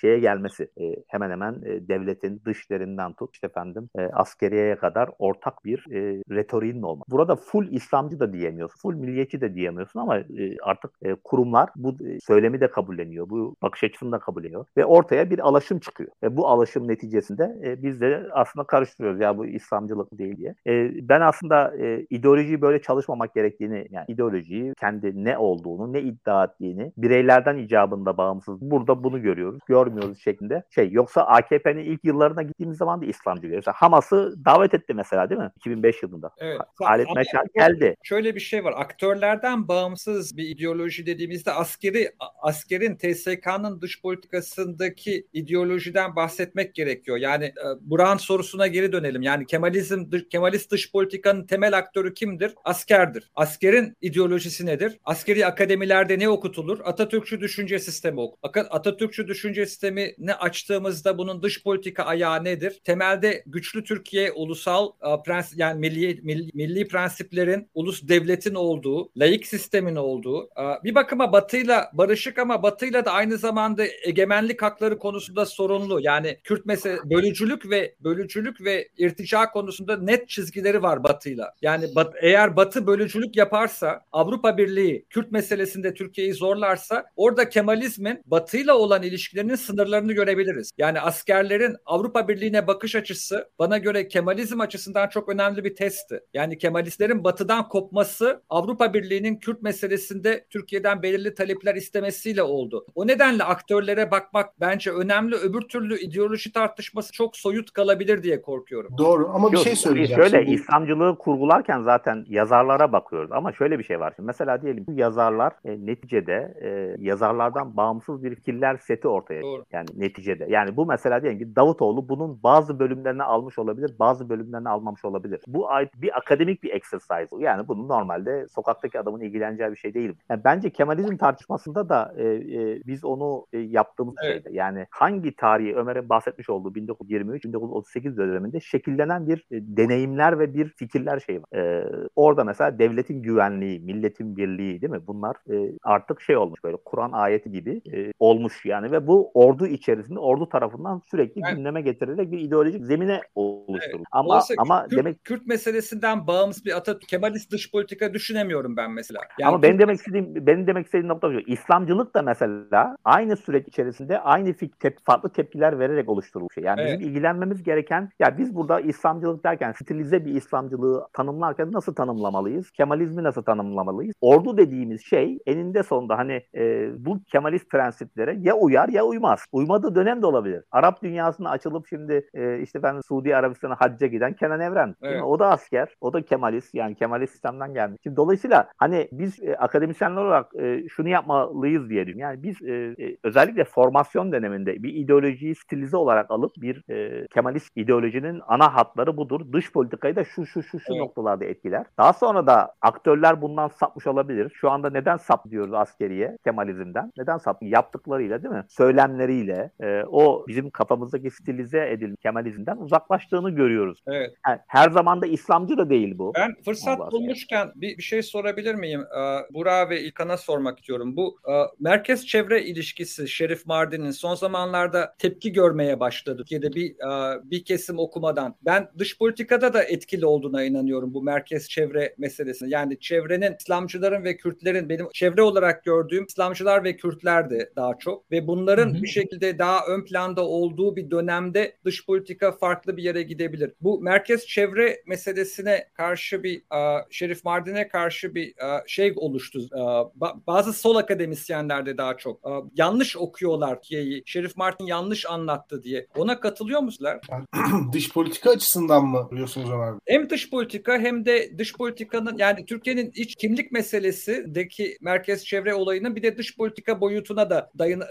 şeye gelmesi. E, hemen hemen e, devletin dışlarından tut işte efendim e, askeriyeye kadar ortak bir e, retoriğinin olması. Burada full İslamcı da diyemiyorsun, full milliyetçi de diyemiyorsun ama e, artık e, kurumlar bu e, söylemi de kabulleniyor, bu bakış açısını da kabulleniyor ve ortaya bir alaşım çıkıyor. Ve bu alaşım neticesinde e, biz de aslında karıştırıyoruz ya bu İslamcılık değil diye. E, ben aslında e, ideolojiyi böyle çalışmamak gerektiğini, yani ideolojiyi kendi ne olduğunu, ne iddia ettiğini bireylerden icabında bağımsız. Burada bunu görüyoruz, görmüyoruz şeklinde. Şey yoksa AKP'nin ilk yıllarına gittiğimiz zaman da İslamcı görüyoruz. Hamas'ı davet etti mesela değil mi? 2005 yılında. Evet. Halit Meşal geldi. Şöyle bir şey var. Aktörlerden bağımsız bir ideoloji dediğimizde askeri askerin TSK'nın dış politikasındaki ideolojiden bahsetmek gerekiyor. Yani e, Buran sorusuna geri dönelim. Yani Kemalizm Kemalist dış politikanın temel aktörü kimdir? Askerdir. Askerin ideolojisi nedir? Askeri akademilerde ne okutulur? Atatürkçü düşünce sistemi ok. Atatürkçü düşünce sistemi ne açtığımızda bunun dış politika ayağı nedir? Temelde güçlü Türkiye ulusal e, prens yani milli, milli, milli prensiplerin ulus devletin olduğu, laik sistemin olduğu, bir bakıma Batı'yla barışık ama Batı'yla da aynı zamanda egemenlik hakları konusunda sorunlu. Yani Kürt mesele bölücülük ve bölücülük ve irtica konusunda net çizgileri var Batı'yla. Yani bat, eğer Batı bölücülük yaparsa Avrupa Birliği Kürt meselesinde Türkiye'yi zorlarsa orada Kemalizmin Batı'yla olan ilişkilerinin sınırlarını görebiliriz. Yani askerlerin Avrupa Birliği'ne bakış açısı bana göre Kemalizm açısından çok önemli bir testti. Yani Kemalistlerin Batı'dan kopması Avrupa Birliği'nin Kürt meselesinde Türkiye'den belirli talepler istemesiyle oldu. O nedenle aktörlere bakmak bence önemli. Öbür türlü ideoloji tartışması çok soyut kalabilir diye korkuyorum. Doğru ama bir Yok, şey söyleyeceğim. Şöyle Şimdi- İslamcılığı kurgularken zaten yazarlara bakıyoruz ama şöyle bir şey var. Şimdi mesela diyelim bu yazarlar e, neticede e, yazarlardan bağımsız bir fikirler seti ortaya Doğru. yani neticede. Yani bu mesela diyelim ki Davutoğlu bunun bazı bölümlerini almış olabilir, bazı bölümlerini almamış olabilir. Bu ait bir akademik bir exercise. Yani bunun normalde sokaktaki adamın ilgileneceği bir şey değil. Yani bence Kemalizm tartışmasında da e, e, biz onu e, yaptığımız Evet. şeyde. Yani hangi tarihi Ömer'in bahsetmiş olduğu 1923-1938 döneminde şekillenen bir e, deneyimler ve bir fikirler şey var. E, orada mesela devletin güvenliği, milletin birliği değil mi? Bunlar e, artık şey olmuş böyle Kur'an ayeti gibi e, olmuş yani ve bu ordu içerisinde ordu tarafından sürekli Evet. gündeme getirilerek bir ideolojik zemine oluşturulmuş. Ama Dolayısıyla ama Kürt, demek Kürt meselesinden bağımsız bir Atatürk Kemalist dış politika düşünemiyorum ben mesela. Yani ama benim demek istediğim benim demek istediğim nokta şu. İslamcılık da mesela aynı süreç içerisinde aynı tep- farklı tepkiler vererek oluşturulmuş şey. Yani Evet. bizim ilgilenmemiz gereken ya biz burada İslamcılık derken stilize bir İslamcılığı tanımlarken nasıl tanımlamalıyız? Kemalizmi nasıl tanımlamalıyız? Ordu dediğimiz şey eninde sonunda hani e, bu Kemalist prensiplere ya uyar ya uymaz. Uymadığı dönem de olabilir. Arap dünyasına açılıp şimdi e, işte ben Suudi Arabistan'a hacca giden Kenan Evren. Evet. O da asker. O da Kemalist. Yani Kemalist sistemden gelmiş. Şimdi dolayısıyla hani biz e, akademisyenler olarak e, şunu yapmalıyız diye diyorum. Yani biz e, e, özellikle formasyon döneminde bir ideolojiyi stilize olarak alıp bir e, Kemalist ideolojinin ana hatları budur. Dış politikayı da şu şu şu şu Evet. noktalarda etkiler. Daha sonra da aktörler bundan sapmış olabilir. Şu anda neden sap diyoruz askeriye Kemalizmden? Neden sap? Yaptıklarıyla değil mi? Söylemleriyle e, o bizim kafamızdaki stilize edilmiş Kemalizmden uzaklaştığını görüyoruz. Evet. Yani her zaman da İslamcı da değil bu. Ben fırsat Allah bulmuşken bir, bir şey sorabilir miyim? Ee, Burak ve İlkan'a sormak istiyorum. Bu e, merkez çevre ilişkisi Şerif Mardin'in son zamanlarda tepki görmeye başladı. Türkiye'de bir e, bir kesim okumadan. Ben dış politikada da etkili olduğuna inanıyorum bu merkez çevre meselesine. Yani çevrenin İslamcıların ve Kürtlerin benim çevre olarak gördüğüm İslamcılar ve Kürtlerdi daha çok ve bunların Hı hı. bir şekilde daha ön planda olduğu bir dönemde dış politika farklı bir yere gidebilir. Bu merkez çevre meselesine karşı bir e, Şerif Mardin'e karşı bir e, şey oluştu. E, ba- bazı sol akademisyenlerde daha çok e, yanlış okuyorlar Türkiye'yi. Şerif Mardin yanlış anlattı diye. Ona katılıyor musunuz? Dış politika açısından mı diyorsunuz Ömer Bey? Hem dış politika hem de dış politikanın yani Türkiye'nin iç kimlik meselesindeki merkez çevre olayının bir de dış politika boyutuna da dayan,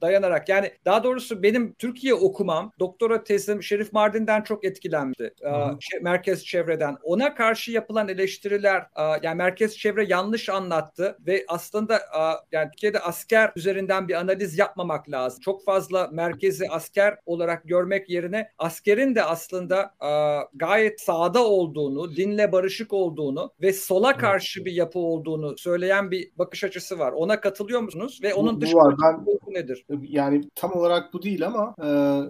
dayanarak yani daha doğrusu benim Türkiye okumam doktora tezim Şerif Mardin'den çok etkilenmişti. Hı şey- merkez çevreden. Ona karşı yapılan eleştiriler yani merkez çevre yanlış anlattı ve aslında yani Türkiye'de asker üzerinden bir analiz yapmamak lazım. Çok fazla merkezi asker olarak görmek yerine askerin de aslında gayet sağda olduğunu, dinle barışık olduğunu ve sola karşı bir yapı olduğunu söyleyen bir bakış açısı var. Ona katılıyor musunuz? Ve onun dış ben, nedir? Yani tam olarak bu değil ama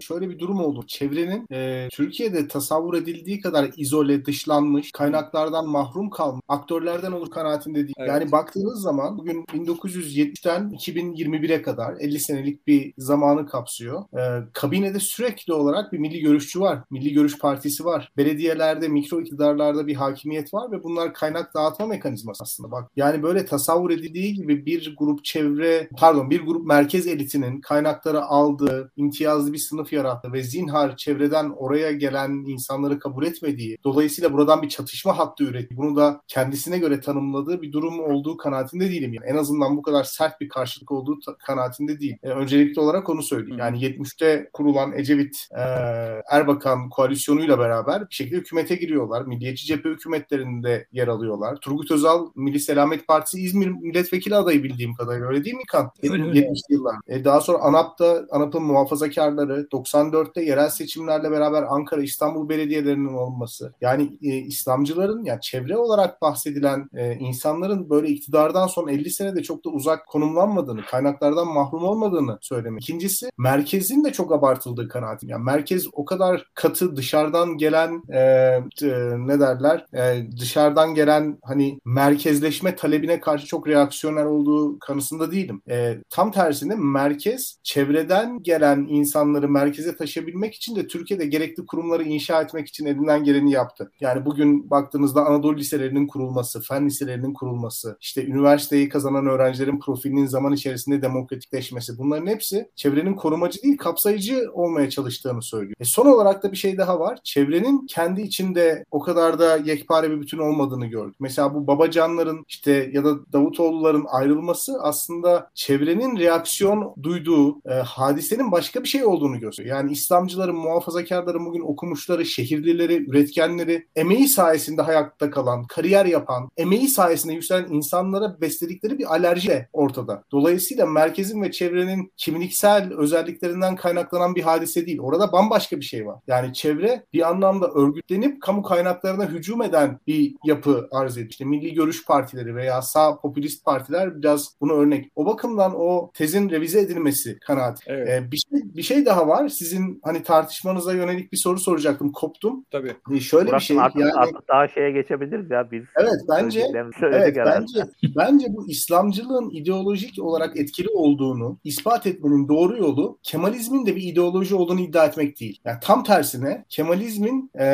şöyle bir durum oldu. Çevrenin Türkiye'de tasavvur edildiği kadar izole, dışlanmış, kaynaklardan mahrum kalmış, aktörlerden olur kanaatinde değil. Evet. Yani baktığınız zaman bugün 1970'ten 2021'e kadar 50 senelik bir zamanı kapsıyor. Ee, kabinede sürekli olarak bir milli görüşçü var. Milli Görüş Partisi var. Belediyelerde, mikro iktidarlarda bir hakimiyet var ve bunlar kaynak dağıtma mekanizması aslında. Bak yani böyle tasavvur edildiği gibi bir grup çevre, pardon bir grup merkez elitinin kaynakları aldığı, imtiyazlı bir sınıf yarattı ve zinhar çevreden oraya gelen insanları kabul etmediği, dolayısıyla buradan bir çatışma hattı üretti. Bunu da kendisine göre tanımladığı bir durum olduğu kanaatinde değilim. Yani en azından bu kadar sert bir karşılık olduğu kanaatinde değil. E, öncelikli olarak onu söyleyeyim. Yani 70'te kurulan Ecevit e, Erbakan koalisyonuyla beraber bir şekilde hükümete giriyorlar. Milliyetçi cephe hükümetlerinde yer alıyorlar. Turgut Özal Milli Selamet Partisi İzmir milletvekili adayı bildiğim kadarıyla öyle değil mi kan? 70'li yıllar. E, daha sonra ANAP'ta ANAP'ın muhafazakarları 94'te yerel seçimlerle beraber Ankara İstanbul belediyelerinin olması. Yani e, İslamcıların yani çevre olarak bahsedilen e, insanların böyle iktidardan son 50 senede çok da uzak konumlanmadığını, kaynaklardan mahrum olmadığını söylemek. İkincisi merkezin de çok abartıldığı kanaatim. Yani merkez o kadar katı dışarıdan gelen e, ne derler e, dışarıdan gelen hani merkezleşme talebine karşı çok reaksiyoner olduğu kanısında değilim. E, tam tersine merkez çevreden gelen insanları merkeze taşıyabilmek için de Türkiye'de gerekli kurumları inşa etmek için elinden geleni yaptı. Yani bugün baktığınızda Anadolu liselerinin kurulması, fen liselerinin kurulması, işte üniversiteyi kazanan öğrencilerin profilinin zaman içerisinde demokratikleşmesi bunların hepsi çevrenin korumacı değil kapsayıcı olmaya çalıştığını söylüyor. E son olarak da bir şey daha var. Çevrenin kendi içinde o kadar da yekpare bir bütün olmadığını gördük. Mesela bu Babacanların işte ya da Davutoğulların ayrılması aslında çevrenin reaksiyon duyduğu e, hadisenin başka bir şey olduğunu gösteriyor. Yani İslamcıların, muhafazakarların bugün okumuşları, şehirlileri, üretkenleri, emeği sayesinde hayatta kalan, kariyer yapan, emeği sayesinde yükselen insanlara besledikleri bir alerji ortada. Dolayısıyla merkezin ve çevrenin kimliksel özelliklerinden kaynaklanan bir hadise değil. Orada bambaşka bir şey var. Yani çevre bir anlamda örgütlenip kamu kaynaklarına hücum eden bir yapı arz ediyor. İşte Milli Görüş Partileri veya sağ popülist partiler biraz bunu örnek. O bakımdan o tezin revize edilmesi kanaat. Evet. Ee, bir, şey, bir şey daha var. Sizin hani tartışmanıza yönelik bir soru soracaktım. Koptum. Tabii. Ee, şöyle Burak, bir şey. Artık, yani, artık daha şeye geçebiliriz ya biz. Evet bence evet, bence bence bu İslamcılığın ideolojik olarak etkili olduğunu ispat etmenin doğru yolu Kemalizmin de bir ideoloji olduğunu iddia etmek değil. Yani tam tersine Kemalizmin e,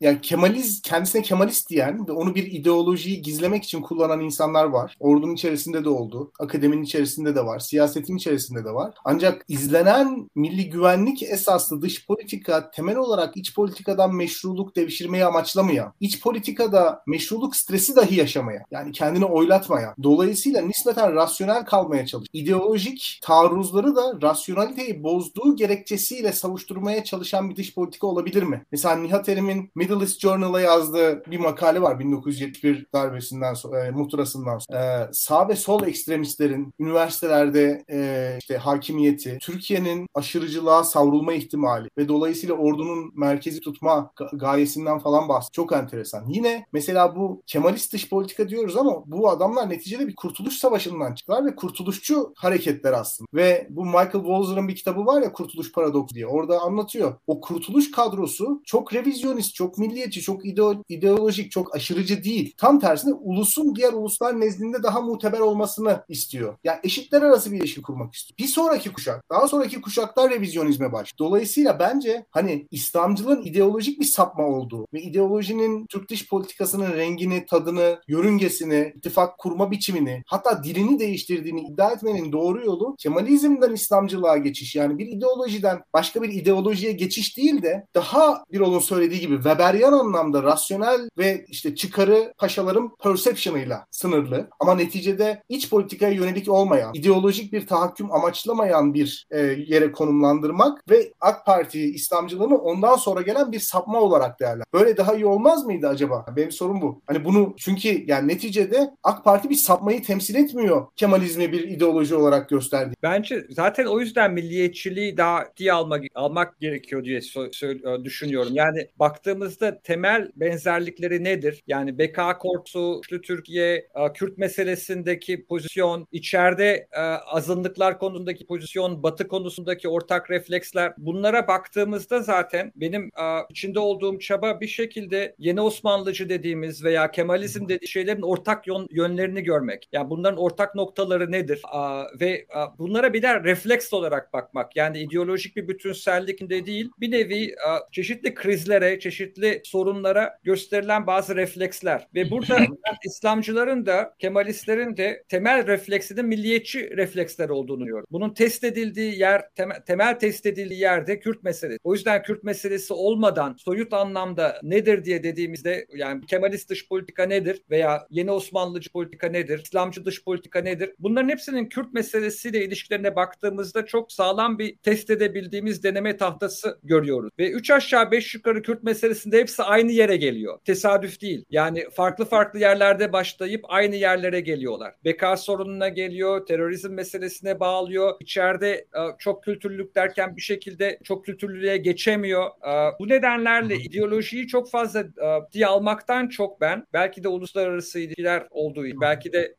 yani Kemaliz kendisine Kemalist diyen ve onu bir ideolojiyi gizlemek için kullanan insanlar var. Ordunun içerisinde de oldu. Akademinin içerisinde de var. Siyasetin içerisinde de var. Ancak izlenen milli güvenlik esaslı dış politika temel olarak iç politikadan meşruluk devşirmeyi amaçlamayan, iç politikada meşruluk stresi dahi yaşamaya, yani kendini oylatmaya, dolayısıyla nispeten rasyonel kalmaya çalış. İdeolojik taarruzları da rasyonaliteyi bozduğu gerekçesiyle savuşturmaya çalışan bir dış politika olabilir mi? Mesela Nihat Erim'in Middle East Journal'a yazdığı bir makale var 1971 darbesinden sonra, e, muhtırasından sonra. E, sağ ve sol ekstremistlerin üniversitelerde e, işte hakimiyeti, Türkiye'nin aşırıcılığa savrulma ihtimali ve dolayısıyla ordunun merkezi tutma gayesinden falan bahsediyor. Çok enteresan. Yine mesela bu Kemalist dış politika diyoruz ama bu adamlar neticede bir kurtuluş savaşından çıktılar ve kurtuluşçu hareketler aslında. Ve bu Michael Walzer'ın bir kitabı var ya Kurtuluş Paradoksu diye. Orada anlatıyor. O kurtuluş kadrosu çok revizyonist, çok milliyetçi, çok ideolojik, çok aşırıcı değil. Tam tersine ulusun diğer uluslar nezdinde daha muteber olmasını istiyor. Yani eşitler arası bir ilişki kurmak istiyor. Bir sonraki kuşak, daha sonraki kuşaklar revizyonizme baş. Dolayısıyla bence hani İslamcılığın ideolojik bir sapma olduğu ve ideolojinin Türk dış politikasının rengini, tadını, yörüngesini, ittifak kurma biçimini, hatta dilini değiştirdiğini iddia etmenin doğru yolu Kemalizmden İslamcılığa geçiş. Yani bir ideolojiden başka bir ideolojiye geçiş değil de daha bir olun söylediği gibi Weberian anlamda rasyonel ve işte çıkarı paşaların perception'ıyla sınırlı ama neticede iç politikaya yönelik olmayan, ideolojik bir tahakküm amaçlamayan bir e, yere konumlandırmak ve AK Parti İslamcılığını ondan sonra gelen bir sapma olarak değerler. Böyle daha iyi olmaz mıydı acaba? Benim sorum bu. Hani bunu çünkü yani neticede AK Parti bir sapmayı temsil etmiyor Kemalizmi bir ideoloji olarak gösterdi. Bence zaten o yüzden milliyetçiliği daha diye almak almak gerekiyor diye e, düşünüyorum. Yani baktığımızda temel benzerlikleri nedir? Yani BK Korksu, Türkiye, e, Kürt meselesindeki pozisyon, içeride e, azınlıklar konusundaki pozisyon, Batı konusundaki ortak refleksler bunlara baktığımızda zaten benim içinde olduğum çaba bir şekilde yeni Osmanlıcı dediğimiz veya Kemalizm dediği şeylerin ortak yönlerini görmek. Yani bunların ortak noktaları nedir? Ve bunlara bir de refleks olarak bakmak. Yani ideolojik bir bütünsellikinde değil bir nevi çeşitli krizlere, çeşitli sorunlara gösterilen bazı refleksler. Ve burada İslamcıların da Kemalistlerin de temel refleksinin milliyetçi refleksler olduğunu diyor. Bunun test edildiği yer, temel, temel test edildiği yerde Kürt meselesi. O yüzden Kürt meselesi olmadan soyut anlamda nedir diye dediğimizde yani Kemalist dış politika nedir veya yeni Osmanlıcı politika nedir, İslamcı dış politika nedir? Bunların hepsinin Kürt meselesiyle ilişkilerine baktığımızda çok sağlam bir test edebildiğimiz deneme tahtası görüyoruz. Ve üç aşağı beş yukarı Kürt meselesinde hepsi aynı yere geliyor. Tesadüf değil. Yani farklı farklı yerlerde başlayıp aynı yerlere geliyorlar. Beka sorununa geliyor, terörizm meselesine bağlıyor. İçeride e, çok kültürlülük derken bir şekilde çok kültürlülüğe geçemiyor. E, bu nedenlerle ideolojiyi çok fazla e, diye almaktan çok ben belki de uluslararası ilişkiler olduğu için belki de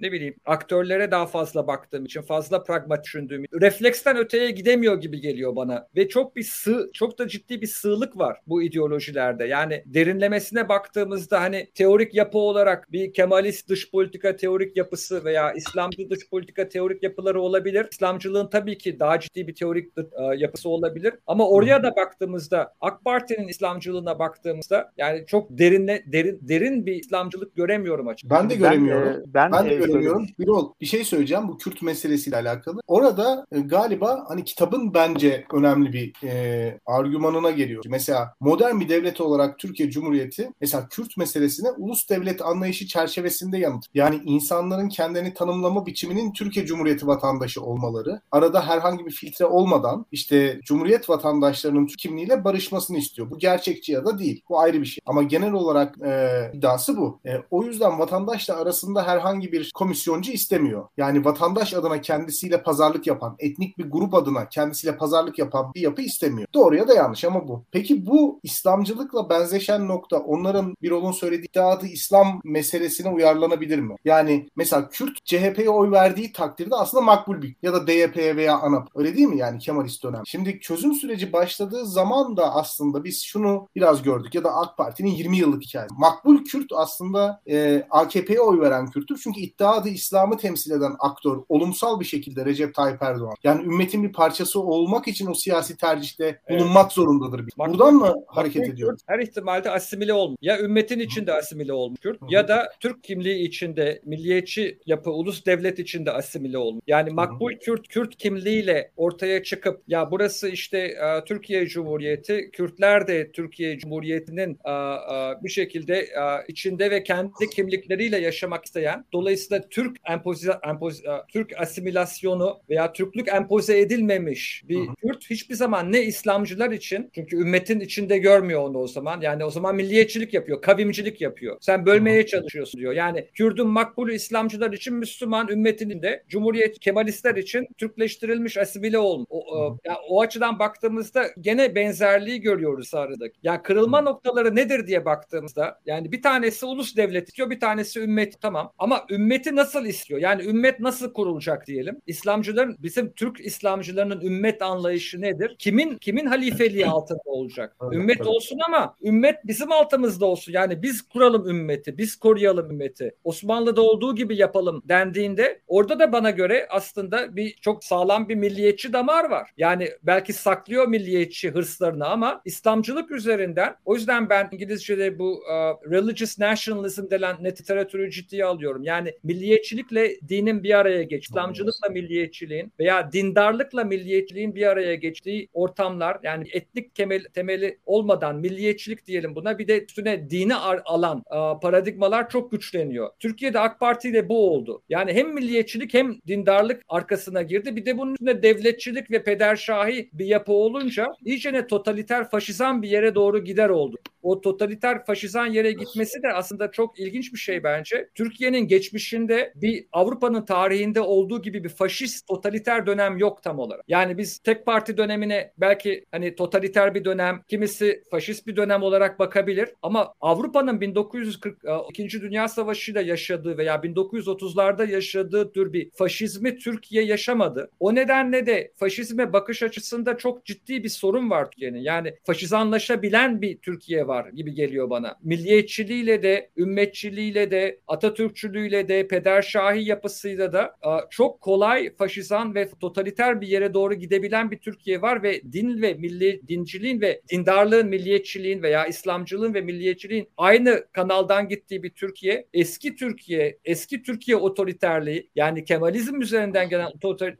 ne bileyim aktörlere daha fazla baktığım için fazla pragmatik düşündüğüm refleksten öteye gidemiyor gibi geliyor bana ve çok bir sığ çok da ciddi bir sığlık var bu ideolojilerde. Yani derinlemesine baktığımızda hani teorik yapı olarak bir Kemalist dış politika teorik yapısı veya İslamcı dış politika teorik yapıları olabilir. İslamcılığın tabii ki daha ciddi bir teorik e, yapısı olabilir. Ama oraya da baktığımızda AK Parti'nin İslamcılığına baktığımızda yani çok derinle derin derin bir İslamcılık göremiyorum açıkçası. Ben de göremiyorum. Ben, ben, ben de e, göremiyorum. Bir, ol, bir şey söyleyeceğim bu Kürt meselesiyle alakalı. Orada e, galiba hani kitabın bence önemli bir e, argümanına geliyor. Mesela modern bir devlet olarak Türkiye Cumhuriyeti mesela Kürt meselesine ulus devlet anlayışı çerçevesinde yanıt. Yani insanların kendini tanımlama biçiminin Türkiye Cumhuriyeti vatandaşı olmaları, arada herhangi bir filtre olmadan işte Cumhuriyet vatandaşlarının kimliğiyle barışmasını istiyor. Bu gerçekçi ya da değil. Bu ayrı bir şey. Ama genel olarak e, iddiası bu. E, o yüzden vatandaşla arasında herhangi bir komisyoncu istemiyor. Yani vatandaş adına kendisiyle pazarlık yapan, etnik bir grup adına kendisiyle pazarlık yapan bir yapı istemiyor. Doğruya da yanlış ama bu. Peki bu İslamcılıkla benzeşen nokta onların bir olun söylediği iddiadı İslam meselesine uyarlanabilir mi? Yani mesela Kürt CHP'ye oy verdiği takdirde aslında makbul bir ya da DYP'ye veya ANAP öyle değil mi yani Kemalist dönem? Şimdi çözüm süreci başladığı zaman da aslında biz şunu biraz gördük ya da AK Parti'nin 20 yıllık hikayesi. Makbul Kürt aslında e, AKP'ye oy veren Kürttür. Çünkü iddiadı İslam'ı temsil eden aktör olumsal bir şekilde Recep Tayyip Erdoğan. Yani ümmetin bir parçası olmak için o siyasi tercihte bulunmak evet. zorundadır. Makbul, Buradan mı hareket ediyor? Her ihtimalde asimile olmuş. Ya ümmetin içinde asimile olmuş Kürt ya da Türk kimliği içinde milliyetçi yapı ulus devlet içinde asimile olmuş. Yani makbul Kürt Kürt kimliğiyle ortaya çıkıp ya burası işte e, Türkiye Cumhuriyeti, Kürtler de Türkiye Cumhuriyeti'nin e, e, bir şekilde e, içinde ve kendi kimlikleriyle yaşamak isteyen, dolayısıyla Türk empozi, empozi, e, Türk asimilasyonu veya Türklük empoze edilmemiş bir Hı-hı. Kürt hiçbir zaman ne İslamcılar için çünkü ümmetin içinde görmüyor onu o zaman. Yani o zaman milliyetçilik yapıyor, kavimcilik yapıyor. Sen bölmeye çalışıyorsun diyor. Yani Kürdün makbulü İslamcılar için Müslüman ümmetinin de Cumhuriyet Kemalistler için Türkleştirilmiş asimile olmuş. O, o, yani o açıdan baktığımızda gene benzerliği görüyoruz aradaki. Yani kırılma noktaları nedir diye baktığımızda yani bir tanesi ulus devlet istiyor, bir tanesi ümmet tamam. Ama ümmeti nasıl istiyor? Yani ümmet nasıl kurulacak diyelim? İslamcıların bizim Türk İslamcılarının ümmet anlayışı nedir? Kimin kimin halifeliği altında olacak? ümmet olsun ama ümmet bizim altımızda olsun. Yani biz kuralım ümmeti, biz koruyalım ümmeti. Osmanlı'da olduğu gibi yapalım dendiğinde orada da bana göre aslında bir çok sağlam bir milliyetçi damar var. Yani belki saklıyor milliyetçi hırslarını ama İslamcılık üzerinden o yüzden ben İngilizce'de bu uh, religious nationalism denen literatürü ciddiye alıyorum. Yani milliyetçilikle dinin bir araya geç, İslamcılıkla milliyetçiliğin veya dindarlıkla milliyetçiliğin bir araya geçtiği ortamlar yani etnik temel, temeli olmadan milliyetçilik diyelim buna bir de üstüne dini alan e, paradigmalar çok güçleniyor. Türkiye'de AK Parti ile bu oldu. Yani hem milliyetçilik hem dindarlık arkasına girdi. Bir de bunun üstüne devletçilik ve pederşahi bir yapı olunca iyice ne totaliter faşizan bir yere doğru gider oldu. O totaliter faşizan yere gitmesi de aslında çok ilginç bir şey bence. Türkiye'nin geçmişinde bir Avrupa'nın tarihinde olduğu gibi bir faşist totaliter dönem yok tam olarak. Yani biz tek parti dönemine belki hani totaliter bir dönem, kimisi faşist bir dönem olarak bakabilir ama Avrupa'nın 1942. Dünya Savaşı'yla yaşadığı veya 1930'larda yaşadığı tür bir faşizmi Türkiye yaşamadı. O nedenle de faşizme bakış açısında çok ciddi bir sorun var Türkiye'nin. Yani faşizanlaşabilen bir Türkiye var gibi geliyor bana. Milliyetçiliğiyle de, ümmetçiliğiyle de, Atatürkçülüğüyle de, pederşahi yapısıyla da çok kolay faşizan ve totaliter bir yere doğru gidebilen bir Türkiye var ve din ve milli dinciliğin ve dindarlığın, milliyetçiliğin veya İslamcılığın ve milliyetçiliğin aynı kanaldan gittiği bir Türkiye, eski Türkiye, eski Türkiye otoriterliği yani Kemalizm üzerinden gelen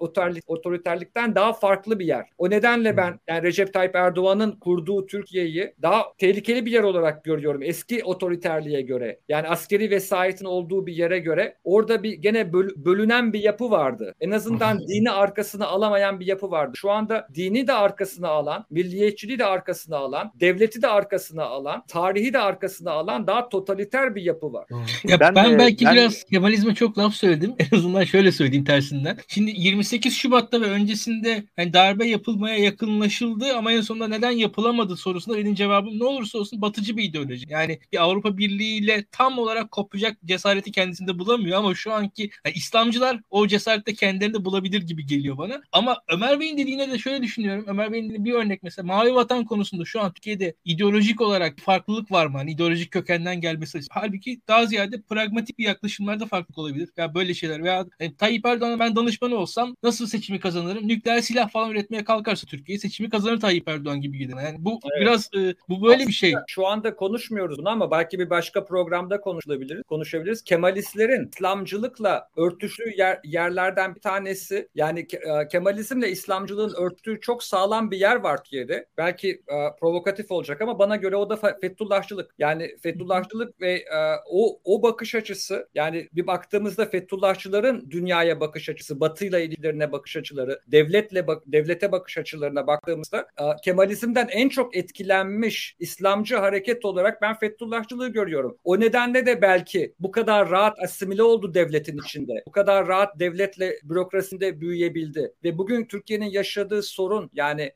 otoriterlik, otoriterlikten daha farklı bir yer. O nedenle ben yani Recep Tayyip Erdoğan'ın kurduğu Türkiye'yi daha tehlikeli bir yer olarak görüyorum eski otoriterliğe göre. Yani askeri vesayetin olduğu bir yere göre orada bir gene böl, bölünen bir yapı vardı. En azından dini arkasına alamayan bir yapı vardı. Şu anda dini de arkasına alan, milliyetçiliği de arkasına alan, devleti de arkasına alan, tarihi de arkasına alan daha totaliter bir yapı var. Ya ben, ben belki ben... biraz Kemalizme çok laf söyledim. En azından şöyle söyleyeyim tersinden. Şimdi 28 Şubat'ta ve öncesinde yani darbe yapılmaya yakınlaşıldı ama en sonunda neden yapılamadı sorusunda benim cevabım ne olursa olsun batıcı bir ideoloji. Yani bir Avrupa Birliği ile tam olarak kopacak cesareti kendisinde bulamıyor ama şu anki yani İslamcılar o cesarette kendilerini bulabilir gibi geliyor bana. Ama Ömer Bey'in dediğine de şöyle düşünüyorum. Ömer Bey'in bir örnek mesela Mavi Vatan konusunda şu an Türkiye'de ideolojik olarak farklılık var mı? Hani ideolojik kökenden gelmesi. Halbuki daha ziyade pragmatik bir yaklaşımlarda farklılık olabilir. Ya yani böyle şeyler veya yani Tayyip Erdoğan'a ben danışmanı olsam nasıl seçimi kazanırım? Nükleer silah falan üretmeye kalkarsa Türkiye seçimi kazanır Tayyip Erdoğan gibi gelir. Yani bu evet. biraz e, bu böyle Aslında bir şey. Şu anda konuşmuyoruz bunu ama belki bir başka programda konuşulabilir. Konuşabiliriz. Kemalistlerin İslamcılıkla örtüştüğü yer, yerlerden bir tanesi yani e, Kemalizmle İslamcılığın örtüştüğü çok sağlam bir yer var Türkiye'de. Belki e, provokatif olacak ama bana göre o da Fethullahçılık. Yani Fethullahçılık ve e, o o bakış açısı yani bir baktığımızda Fethullahçıların dünyaya bakış açısı, Batı'yla ilgilerine bakış açıları, devletle bak, devlete bakış açılarına baktığımızda e, Kemalizmden en çok etkilenmiş İslamcı hareket olarak ben Fethullahçılığı görüyorum. O nedenle de belki bu kadar rahat asimile oldu devletin içinde. Bu kadar rahat devletle bürokrasinde büyüyebildi. Ve bugün Türkiye'nin yaşadığı sorun yani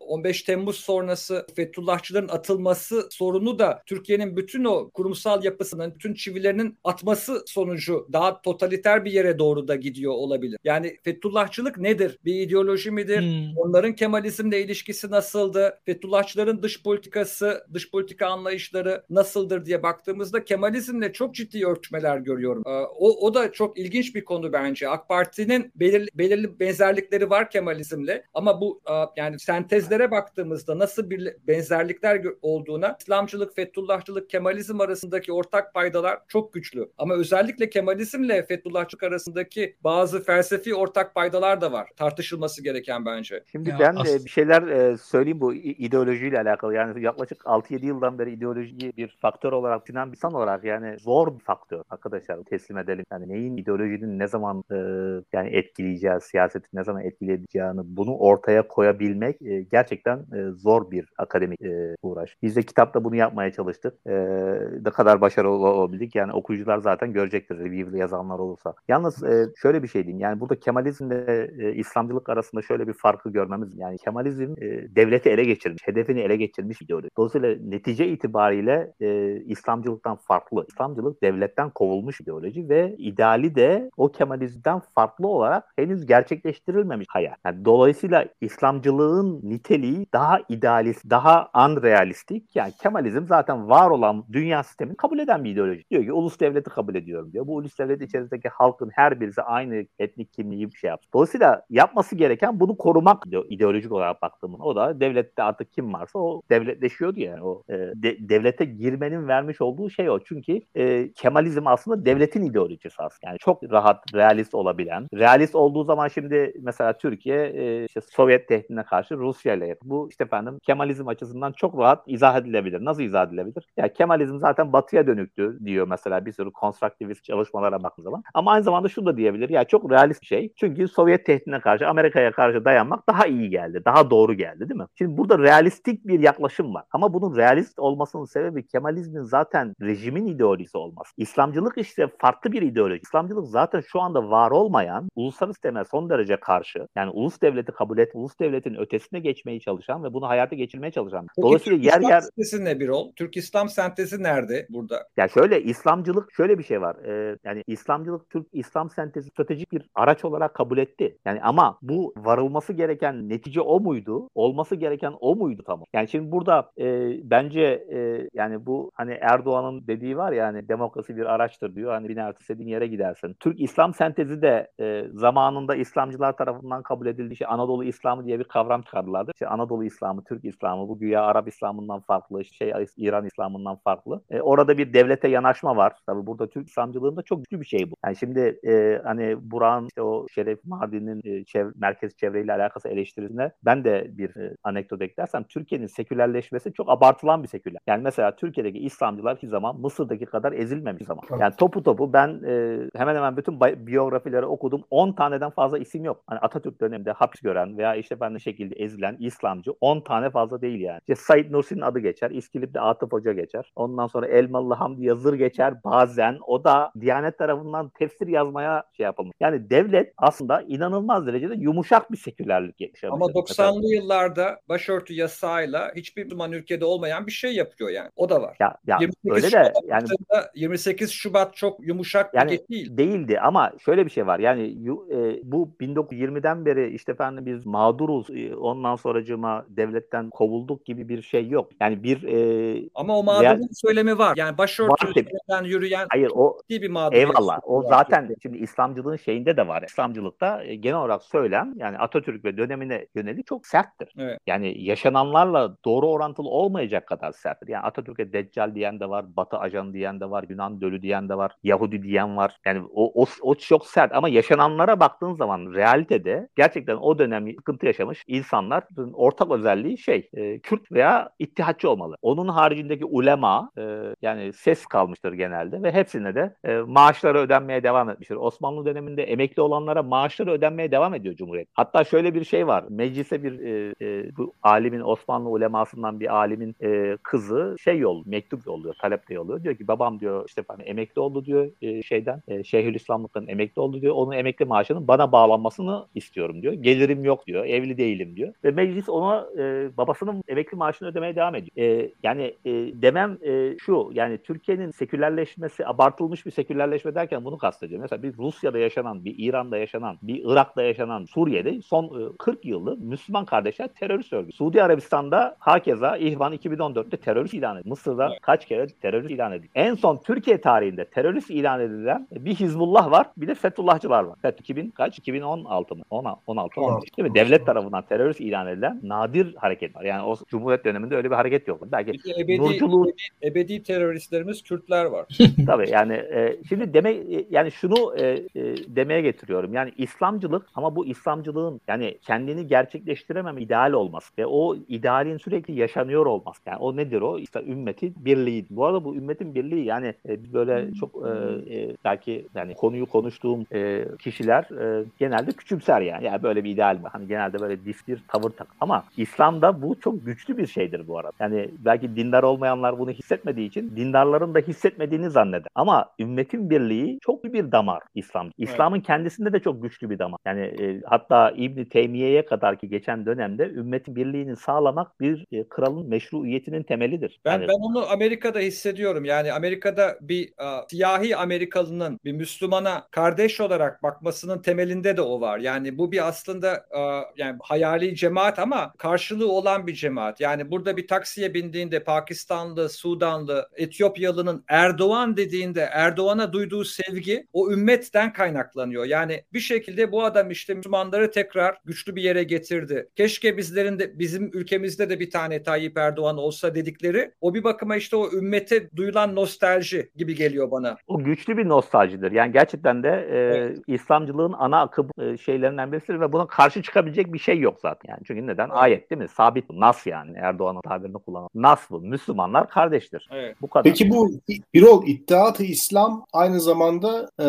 15 Temmuz sonrası Fethullahçıların atılması sorunu da Türkiye'nin bütün o kurumsal yapısının, bütün çivilerinin atması sonucu daha totaliter bir yere doğru da gidiyor olabilir. Yani Fethullahçılık nedir? Bir ideoloji midir? Hmm. Onların Kemalizmle ilişkisi nasıldı? Fethullahçıların dış politikası, dış politika anlayışları nasıldır diye baktığımızda Kemalizmle çok ciddi örtüşmeler görüyorum. O, o da çok ilginç bir konu bence. AK Parti'nin belirli, belirli benzerlikleri var Kemalizmle ama bu yani sentezlere baktığımızda nasıl bir benzerlikler olduğuna İslamcılık, Fethullahçılık, Kemalizm arasındaki ortak paydalar çok güçlü. Ama özellikle Kemalizmle Fethullahçılık arasındaki bazı felsefi ortak paydalar da var. Tartışılması gereken bence. Şimdi ya ben as- bir şeyler e, söyleyeyim bu ideolojiyle alakalı. Yani yaklaşık 6-7 yıldan beri ideolojiyi bir faktör olarak düşünen bir insan olarak yani zor bir faktör arkadaşlar teslim edelim. Yani neyin ideolojinin ne zaman e, yani etkileyeceği, siyaseti ne zaman etkileyeceğini bunu ortaya koyabilmek e, gerçekten e, zor bir akademik e, uğraş. Biz de kitapta bunu yapmaya çalıştık. E, ne kadar başarılı olabildik yani okuyucular zaten görecektir review'li yazanlar olursa. Yalnız e, şöyle bir şey diyeyim yani burada Kemalizmle e, İslamcılık arasında şöyle bir farkı görmemiz yani Kemalizm e, devleti ele geçirmiş, hedefini ele geçirmiş ideoloji. Dolayısıyla netice itibariyle e, İslamcılıktan farklı. İslamcılık devletten kovulmuş ideoloji ve ideali de o Kemalizmden farklı olarak henüz gerçekleştirilmemiş hayal. Yani dolayısıyla İslamcılığın niteliği daha idealist, daha unrealistik. Yani Kemalizm zaten var olan dünya sistemini kabul eden bir ideoloji. Diyor ki ulus devleti kabul ediyorum diyor. Bu ulus devleti içerisindeki halkın her birisi aynı etnik kimliği bir şey yapıyor. Dolayısıyla yapması gereken bunu korumak diyor ideolojik olarak baktığımın. O da devlette artık kim varsa o devletleşiyordu yani. O e, de, devlete girmenin vermiş olduğu şey o. Çünkü e, Kemalizm aslında devletin ideolojisi aslında. Yani çok rahat realist olabilen. Realist olduğu zaman şimdi mesela Türkiye e, işte Sovyet tehdidine karşı Rusya ile yakın. Bu işte efendim Kemalizm açısından çok rahat izah edilebilir. Nasıl izah edilebilir? Ya Kemalizm zaten batıya dönüktü diyor mesela bir sürü konstruktivist çalışmalara baktığın zaman. Ama aynı zamanda şu da diyebilir. Ya çok realist bir şey. Çünkü Sovyet tehdidine karşı Amerika'ya karşı dayanmak daha iyi geldi. Daha doğru geldi değil mi? Şimdi burada realistik bir yaklaşım var. Ama bunun realist olmasının sebebi Kemalizmin zaten rejimin ideolojisi olması. İslamcılık işte farklı bir ideoloji. İslamcılık zaten şu anda var olmayan uluslararası temel son derece karşı. Yani ulus devleti kabul et, ulus devletin ötesine geçmeyi çalışan ve bunu hayata geçirmeye çalışan. Peki, Dolayısıyla Türk yer İslam yer sentezi ne bir ol? Türk İslam sentezi nerede burada? Ya şöyle İslamcılık şöyle bir şey var. Ee, yani İslamcılık Türk İslam sentezi stratejik bir araç olarak kabul etti. Yani ama bu varılması gereken netice o muydu? Olması gereken o muydu tamam? Yani şimdi burada e, bence e, yani bu hani Erdoğan'ın dediği var ya hani demokrasi bir araçtır diyor. Hani binerti istediğin yere gidersin. Türk İslam sentezi de e, zamanında İslamcılar tarafından kabul edildi. İşte Anadolu İslamı diye bir kavram çıkardılardı. İşte Anadolu İslamı, Türk İslamı, bu güya Arap İslam'ından farklı, şey İran İslam'ından farklı. E, orada bir devlete yanaşma var. Tabii burada Türk İslamcılığında çok güçlü bir şey bu. Yani şimdi e, hani Burak'ın işte o Şeref Mardin'in e, çev merkez çevreyle alakası eleştirisine ben de bir e, anekdot eklersem Türkiye'nin sekülerleşmesi çok abartılan bir seküler. Yani mesela Türkiye'deki İslamcılar hiçbir zaman Mısır'daki kadar ezilmemiş zaman. Yani topu topu ben e, hemen hemen bütün biyografileri okudum. 10 taneden fazla isim yok. Hani Atatürk döneminde hapis gören veya işte ben de şekilde ezilen İslamcı 10 tane fazla değil yani. İşte Said Nursi'nin adı geçer. İskilip'te Atıf Hoca geçer. Ondan sonra Elmalı Hamdi Yazır geçer bazen. O da Diyanet tarafından tefsir yazmaya şey yapılmış. Yani devlet aslında inanılmaz derecede yumuşak bir sekülerlik yaşamış. Ama 90'lı yıllarda başörtü yasağıyla hiçbir zaman ülkede olmayan bir şey yapıyor yani. O da var. Ya, ya öyle de yani 28 Şubat çok yumuşak yani, bir değil. Değildi ama şöyle bir şey var. Yani e, bu 1920'den beri işte efendim biz mağduruz e, ondan sonracıma devletten kovulduk gibi bir şey yok. Yani bir e, ama o mağdurun real... söylemi var. Yani başörtüden yürüyen Hayır o bir mağdur. Eyvallah. O zaten var. şimdi İslamcılığın şeyinde de var. İslamcılıkta e, genel olarak söylem yani Atatürk ve dönemine yönelik çok serttir. Evet. Yani yaşananlarla doğru orantılı olmayacak kadar serttir. Yani Atatürk'e Deccal diyen de var, Batı ajanı diyen de var, Yunan dölü diyen de var, Yahudi diyen var. Yani o, o, o çok sert ama yaşananlara baktığın zaman realitede gerçekten o dönem sıkıntı yaşamış insanlar ortak özelliği şey e, Kürt veya ittihatçı olmalı. Onun haricindeki ulema e, yani ses kalmıştır genelde ve hepsine de e, maaşları ödenmeye devam etmiştir. Osmanlı döneminde emekli olanlara maaşları ödenmeye devam ediyor Cumhuriyet. Hatta şöyle bir şey var. Meclise bir e, e, bu alimin Osmanlı ulemasından bir alimin e, kızı şey yol mektup yolluyor, talep de yolluyor. Diyor ki babam diyor işte hani emekli oldu diyor e, şeyden e, Şeyhülislamlıktan emekli oldu diyor. Onun emekli maaşının bana bağlanmasını istiyorum diyor. Gelirim yok diyor. Evli değilim diyor. Ve meclis ona e, babasının emekli maaşını ödemeye devam ediyor. E, yani e, demem e, şu yani Türkiye'nin sekülerleşmesi abartılmış bir sekülerleşme derken bunu kastediyorum. Mesela bir Rusya'da yaşanan, bir İran'da yaşanan, bir Irak'ta yaşanan Suriye'de son e, 40 yıldır Müslüman kardeşler terörist örgütü. Suudi Arabistan'da hakeza İhvan 2014'te terörist ilan edildi. Mısır'da evet. kaç kere terörist ilan edildi. En son Türkiye tarihinde terörist ilan edilen bir Hizbullah var, bir de Fethullahçılar var. FETÖ 2000 kaç? 2016 mı? 16 16 16. Değil mi? Devlet tarafından terörist ilan edilen nadir hareket var. Yani o Cumhuriyet döneminde öyle bir hareket yok. Belki Peki ebedi, nurculuğu... ebedi, ebedi teröristlerimiz Kürtler var. Tabii yani e, şimdi demek e, yani şunu e, e, demeye getiriyorum. Yani İslamcılık ama bu İslamcılığın yani kendini gerçekleştiremem ideal olması ve o idealin sürekli yaşanıyor olması. Yani o nedir o? İşte ümmetin birliği. Bu arada bu ümmetin birliği yani e, böyle çok e, e, belki yani konuyu konuştuğum e, kişiler e, genelde küçümser yani. Yani böyle bir ideal mi? Hani genelde böyle dif bir tavır tak. Ama İslam'da bu çok güçlü bir şeydir bu arada. Yani belki dindar olmayanlar bunu hissetmediği için dindarların da hissetmediğini zanneder. Ama ümmetin birliği çok bir damar İslam. İslam'ın evet. kendisinde de çok güçlü bir damar. Yani e, hatta İbn Teymiye'ye kadar ki geçen dönemde ümmetin birliğini sağlamak bir e, kralın meşruiyetinin temelidir. Ben yani, ben onu Amerika'da hissediyorum. Yani Amerika'da bir a, siyahi Amerikalının bir Müslümana kardeş olarak bakmasının temelinde de o var. Yani bu bir aslında a, yani hayali cemaat ama karşılığı olan bir cemaat. Yani burada bir taksiye bindiğinde Pakistanlı, Sudanlı, Etiyopyalının Erdoğan dediğinde Erdoğan'a duyduğu sevgi o ümmetten kaynaklanıyor. Yani bir şekilde bu adam işte Müslümanları tekrar güçlü bir yere getirdi. Keşke bizlerin de bizim ülkemizde de bir tane Tayyip Erdoğan olsa dedikleri o bir bakıma işte o ümmete duyulan nostalji gibi geliyor bana. O güçlü bir nostaljidir. Yani gerçekten de e, evet. İslamcılığın ana akım e, şeylerinden birisidir ve buna karşı çıkabilecek bir şey yok zaten yani. Çünkü neden? Ayet değil mi? Sabit nas yani Erdoğan'ın tabirini kullanan. Nas bu. Müslümanlar kardeştir. Evet. Bu kadar. Peki bu Birol iddiatı İslam aynı zamanda e...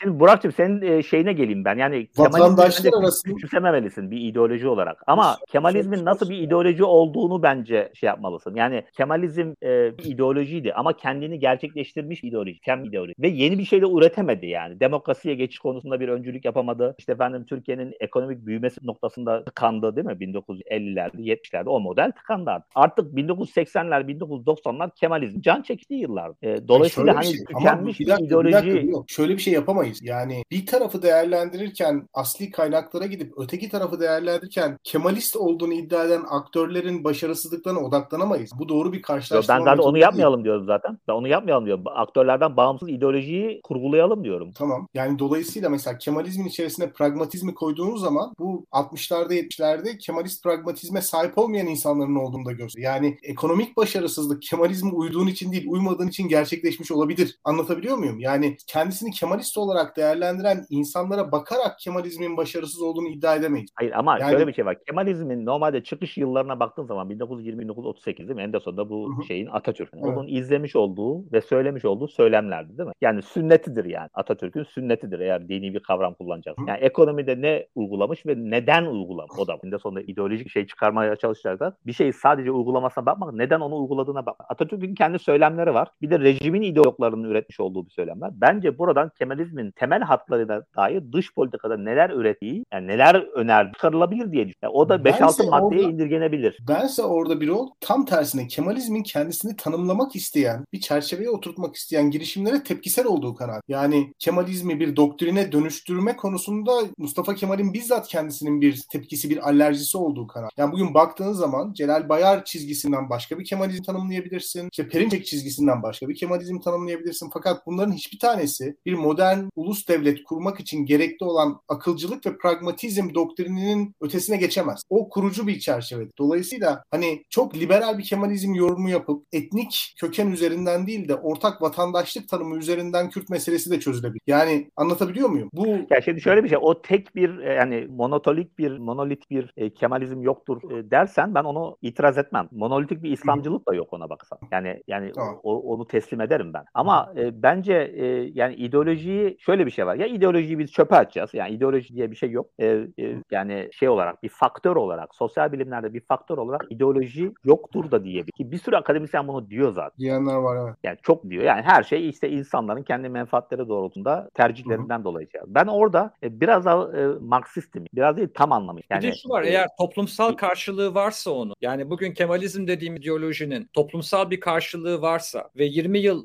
Şimdi Burak'cığım senin e, şeyine geleyim ben. Yani vatandaşlar arasında küçümsememelisin bir ideoloji olarak. Ama Kemalizmin nasıl bir ideoloji olduğunu bence şey yapmalısın. Yani Kemalizm e, bir ideolojiydi ama kendini gerçekleştirmiş ideoloji. Kem ideoloji. Ve yeni bir şey de üretemedi yani. Demokrasiye geçiş konusunda bir öncülük yapamadı. İşte efendim Türkiye'nin ekonomik büyümesi noktasında tıkandı değil mi? 1950'lerde, 70'lerde o model tıkandı artık. Artık 1980'ler, 1990'lar Kemalizm can çektiği yıllar. E, dolayısıyla hani şey, tükenmiş bir, dakika, ideoloji. Bir dakika, yok. Şöyle bir şey yapamayız. Yani bir tarafı değerlendirirken asli kaynaklara gidip öteki tarafı değerlendirirken Kemalist olduğunu iddia eden aktörlerin başarısızlıklarına odaklanamayız. Bu doğru bir karşılaştırma. Ben zaten onu yapmayalım değil. diyorum zaten. Ben onu yapmayalım diyorum. Aktörlerden bağımsız ideolojiyi kurgulayalım diyorum. Tamam. Yani dolayısıyla mesela Kemalizmin içerisine pragmatizmi koyduğunuz zaman bu 60'larda 70'lerde Kemalist pragmatizme sahip olmayan insanların olduğunu da gösteriyor. Yani ekonomik başarısızlık Kemalizme uyduğun için değil, uymadığın için gerçekleşmiş olabilir. Anlatabiliyor muyum? Yani kendisini Kemalist olarak değerlendiren insanlara bakarak Kemalizmin başarısız olduğunu iddia edemeyiz. Hayır ama yani, şöyle bir şey var. Kemalizmin normalde çıkış yıllarına baktığın zaman 1920-1938 değil mi? En de sonunda bu hı. şeyin Atatürk. Evet. Onun izlemiş olduğu ve söylemiş olduğu söylemlerdi değil mi? Yani sünnetidir yani. Atatürk'ün sünnetidir eğer dini bir kavram kullanacağız. Yani ekonomide ne uygulamış ve neden uygulamış o da. De sonunda ideolojik şey çıkarmaya çalışacaklar. Bir şeyi sadece uygulamasına bakmak, neden onu uyguladığına bak. Atatürk'ün kendi söylemleri var. Bir de rejimin ideologlarının üretmiş olduğu bir söylemler. Bence buradan Kemalizmin temel hatlarına dair dış politikada neler ürettiği, yani neler önerdiği çıkarılabilir diye düşünüyorum. Yani o da 5-6 maddeye orada, indirgenebilir. Bense orada bir ol tam tersine Kemalizmin kendisini tanımlamak isteyen, bir çerçeveye oturtmak isteyen girişimlere tepkisel olduğu kanaat. Yani Kemalizmi bir doktrine dönüştürme konusunda Mustafa Kemal'in bizzat kendisinin bir tepkisi, bir alerjisi olduğu kanaat. Yani bugün baktığın zaman Celal Bayar çizgisinden başka bir Kemalizm tanımlayabilirsin. İşte Perinçek çizgisinden başka bir Kemalizm tanımlayabilirsin. Fakat bunların hiçbir tanesi bir modern ulus devlet kurmak için gerekli olan akılcılık ve pragmatizm doktrininin ötesine geçemez. O kurucu bir çerçeve. Dolayısıyla hani çok liberal bir Kemalizm yorumu yapıp etnik köken üzerinden değil de ortak vatandaşlık tanımı üzerinden Kürt meselesi de çözülebilir. Yani anlatabiliyor muyum? Bu ya şimdi şöyle bir şey. O tek bir e, yani monotolik bir monolit bir e, Kemalizm yoktur e, dersen ben onu itiraz etmem. Monolitik bir İslamcılık da yok ona baksan. Yani yani tamam. o, onu teslim ederim ben. Ama e, bence e, yani ideolojiyi şöyle bir şey var. Ya ideolojiyi biz çöpe atacağız. Yani ideoloji diye bir şey yok. E, e, yani şey olarak bir faktör olarak sosyal bilimlerde bir faktör olarak ideoloji yoktur da diyebilir. Ki bir sürü akademisyen bunu diyor zaten. Diyenler var evet. Yani çok diyor. Yani her şey işte insanların kendi menfaatleri doğrultusunda tercihlerinden Hı-hı. dolayı. Ben orada e, biraz daha e, Marksistim. Biraz değil tam anlamı. Yani, bir de şu var e, eğer toplumsal karşılığı varsa onu yani bugün Kemalizm dediğim ideolojinin toplumsal bir karşılığı varsa ve 20 yıl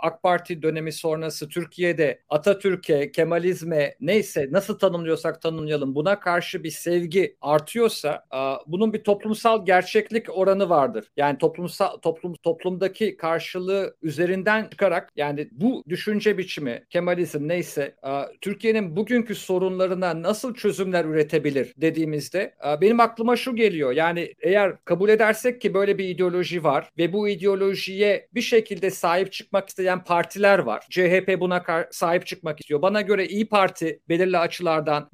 AK Parti dönemi sonrası Türkiye'de Atatürk'e, Kemalizme neyse nasıl tanımlıyorsak tanımlayalım buna karşı bir sevgi artıyorsa bunun bir toplumsal gerçeklik oranı vardır. Yani toplumsal toplum toplumdaki karşılığı üzerinden çıkarak yani bu düşünce biçimi Kemalizm neyse Türkiye'nin bugünkü sorunlarına nasıl çözümler üretebilir dediğimizde benim aklıma şu geliyor. Yani eğer kabul edersek ki böyle bir ideoloji var ve bu ideolojiye bir şekilde sahip çıkmak isteyen partiler var. CHP buna sahip çıkmak istiyor. Bana göre İyi Parti belirli açılardan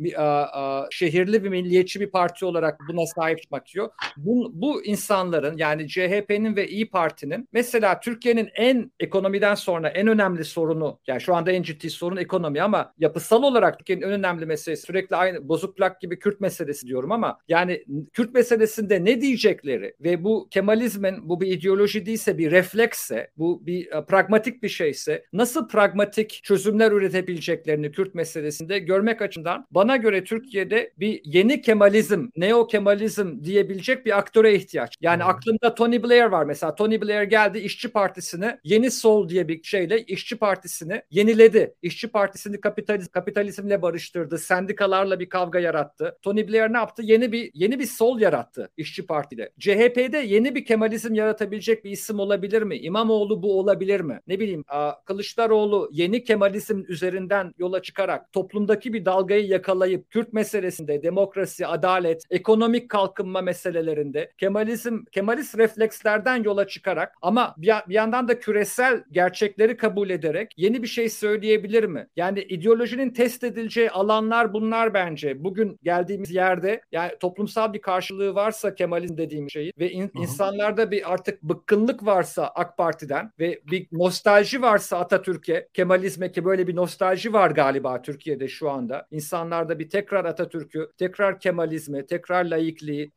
şehirli bir milliyetçi bir parti olarak buna sahip çıkmak istiyor. Bu, bu insanların yani CHP'nin ve İyi Parti'nin mesela Türkiye'nin en ekonomiden sonra en önemli sorunu yani şu anda en ciddi sorun ekonomi ama yapısal olarak Türkiye'nin en önemli meselesi sürekli aynı bozuk plak gibi Kürt meselesi diyorum ama yani Kürt meselesinde ne diyecekleri ve bu Kemalizmin bu bir ideoloji değilse bir refleksse bu bir e, pragmatik bir şeyse nasıl pragmatik çözümler üretebileceklerini Kürt meselesinde görmek açısından bana göre Türkiye'de bir yeni Kemalizm, neo Kemalizm diyebilecek bir aktöre ihtiyaç. Yani hmm. aklımda Tony Blair var mesela. Tony Blair geldi İşçi Partisi'ni yeni sol diye bir şeyle İşçi Partisi'ni yeniledi. İşçi Partisi'ni kapitalizm, kapitalizmle barıştırdı. Sendikalarla bir kavga yarattı. Tony Blair ne yaptı? Yeni bir yeni bir sol yarattı İşçi Parti'de. CHP'de yeni bir Kemalizm yaratabilecek bir isim olabilir mi? İmamoğlu bu olabilir mi? Ne bileyim Kılıçdaroğlu yeni Kemalizm üzerinden yola çıkarak toplumdaki bir dalgayı yakalayıp Kürt meselesinde demokrasi, adalet, ekonomik kalkınma meselelerinde Kemalizm, Kemalist reflekslerden yola çıkarak ama bir, bir yandan da küresel gerçekleri kabul ederek yeni bir şey söyleyebilir mi? Yani ideolojinin test edileceği alanlar bunlar bence. Bugün geldiğimiz yerde yani toplumsal bir karşılığı varsa Kemalizm dediğim şey ve in, insanlarda bir artık bıkkınlık varsa AK Parti'den ve bir nostalji varsa Atatürk'e, Kemalizm'e ki böyle bir nostalji var galiba Türkiye'de şu anda. İnsanlarda bir tekrar Atatürk'ü, tekrar Kemalizmi, tekrar laikliği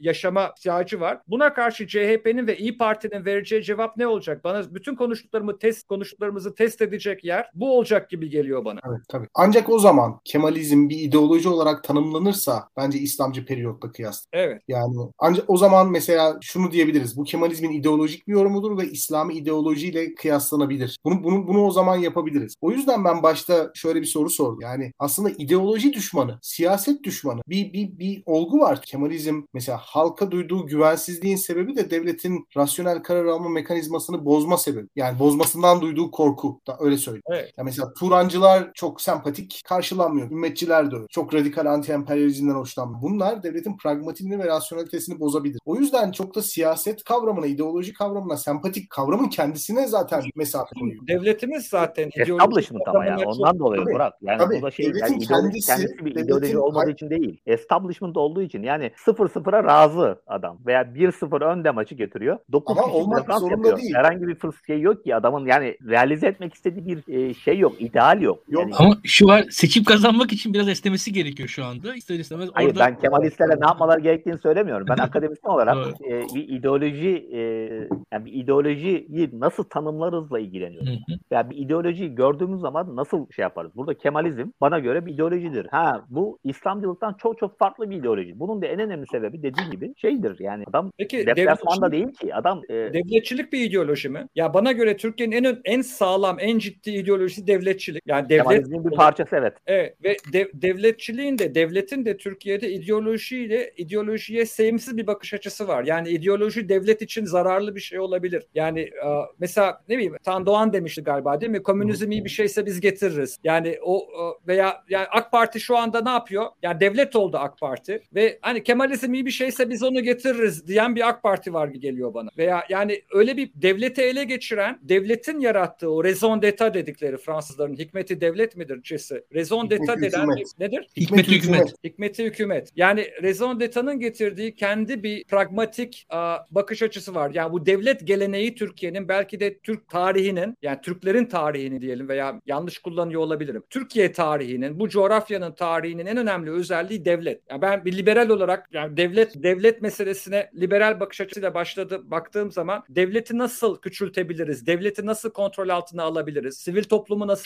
yaşama ihtiyacı var. Buna karşı CHP'nin ve İyi Parti'nin vereceği cevap ne olacak? Bana bütün konuştuklarımı test konuştuklarımızı test edecek yer bu olacak gibi geliyor bana. Evet tabii. Ancak o zaman Kemalizm bir ideoloji olarak tanımlanırsa bence İslamcı periyotla kıyas. Evet. Yani ancak o zaman mesela şunu diyebiliriz. Bu Kemalizmin ideolojik bir yorumudur ve İslami ideolojiyle kıyaslanabilir. Bunu bunu bunu o zaman yapabiliriz. O yüzden ben başta şöyle bir soru sordum. Yani aslında ideoloji düşmanı, siyaset düşmanı bir bir bir olgu var. Kemalizm mesela halka duyduğu güvensizliğin sebebi de devletin rasyonel karar alma mekanizmasını bozma sebebi. Yani bozmasından duyduğu korku da öyle söyleyeyim. Evet. Yani mesela Turancılar çok sempatik karşılanmıyor. Ümmetçiler de öyle. Çok radikal anti-emperyalizmden hoşlanmıyor. Bunlar devletin pragmatizmini ve rasyonalitesini bozabilir. O yüzden çok da siyaset kavramına, ideoloji kavramına, sempatik kavramın kendisine zaten mesafe koyuyor. Devletimiz zaten Establishment ama ya. Ondan dolayı Tabii, Burak. Yani tabii. bu da şey Devletin yani ideoloji, kendisi- kendisi, bir devletin- ideoloji olmadığı için değil. Establishment olduğu için. Yani 0-0'a razı adam. Veya 1-0 önde maçı getiriyor. 9 Ama olmak zorunda yapıyor. değil. Herhangi bir fırs şey yok ki adamın yani realize etmek istediği bir e, şey yok. ideal yok. Yok. Yani, Ama şu var seçim kazanmak için biraz esnemesi gerekiyor şu anda. İster istemez Hayır orada ben Kemalistlere ne yapmaları gerektiğini söylemiyorum. Ben akademisyen olarak Evet. e, bir ideoloji e, yani bir ideolojiyi nasıl tanımlarızla ilgileniyorum. Yani bir ideolojiyi gördüğümüz zaman nasıl şey yaparız? Burada Kemalizm bana göre bir ideolojidir. Ha bu İslamcılıktan çok çok farklı bir ideoloji. Bunun da en önemli sebebi dediğim gibi şeydir yani adam Peki deplasmanda değil ki adam e, devletçilik bir ideoloji mi? Ya bana göre Türkiye'nin en en sağlam, en ciddi ideolojisi devletçilik. Yani devlet Kemalizmin bir parçası evet. Evet ve dev- devletçiliğin de devletin de Türkiye'de ideolojiyle ideolojiye sevimsiz bir bakış açısı var. Yani ideoloji devlet için zararlı bir şey olabilir. Yani e, mesela ne bileyim Tan Doğan demişti galiba değil mi? Komünizm iyi bir şeyse biz getiririz. Yani o e, veya yani AK Parti şu anda ne yapıyor? Yani devlet oldu AK Parti ve hani Kemalizm iyi bir şeyse biz onu getiririz diyen bir AK Parti var gibi geliyor bana. Veya yani öyle bir devleti ele geçiren, devletin yarattığı o raison d'etat dedikleri Fransızların hikmeti devlet midir cesi? Raison d'etat denen hükümet. nedir? Hikmet hükümet. Hikmeti hükümet. Yani raison d'etat'ın getirdiği kendi bir pragmatik a, bakış açısı var. Yani bu devlet geleneği Türkiye'nin belki de Türk tarihinin yani Türklerin tarihini diyelim veya yanlış kullanıyor olabilirim. Türkiye tarihinin, bu coğrafyanın tarihinin en önemli özelliği devlet. Yani ben bir liberal olarak yani devlet devlet meselesine liberal bakış açısıyla başladı baktığım zaman devleti nasıl küçültebiliriz? Devleti nasıl kontrol altına alabiliriz? Sivil toplumu nasıl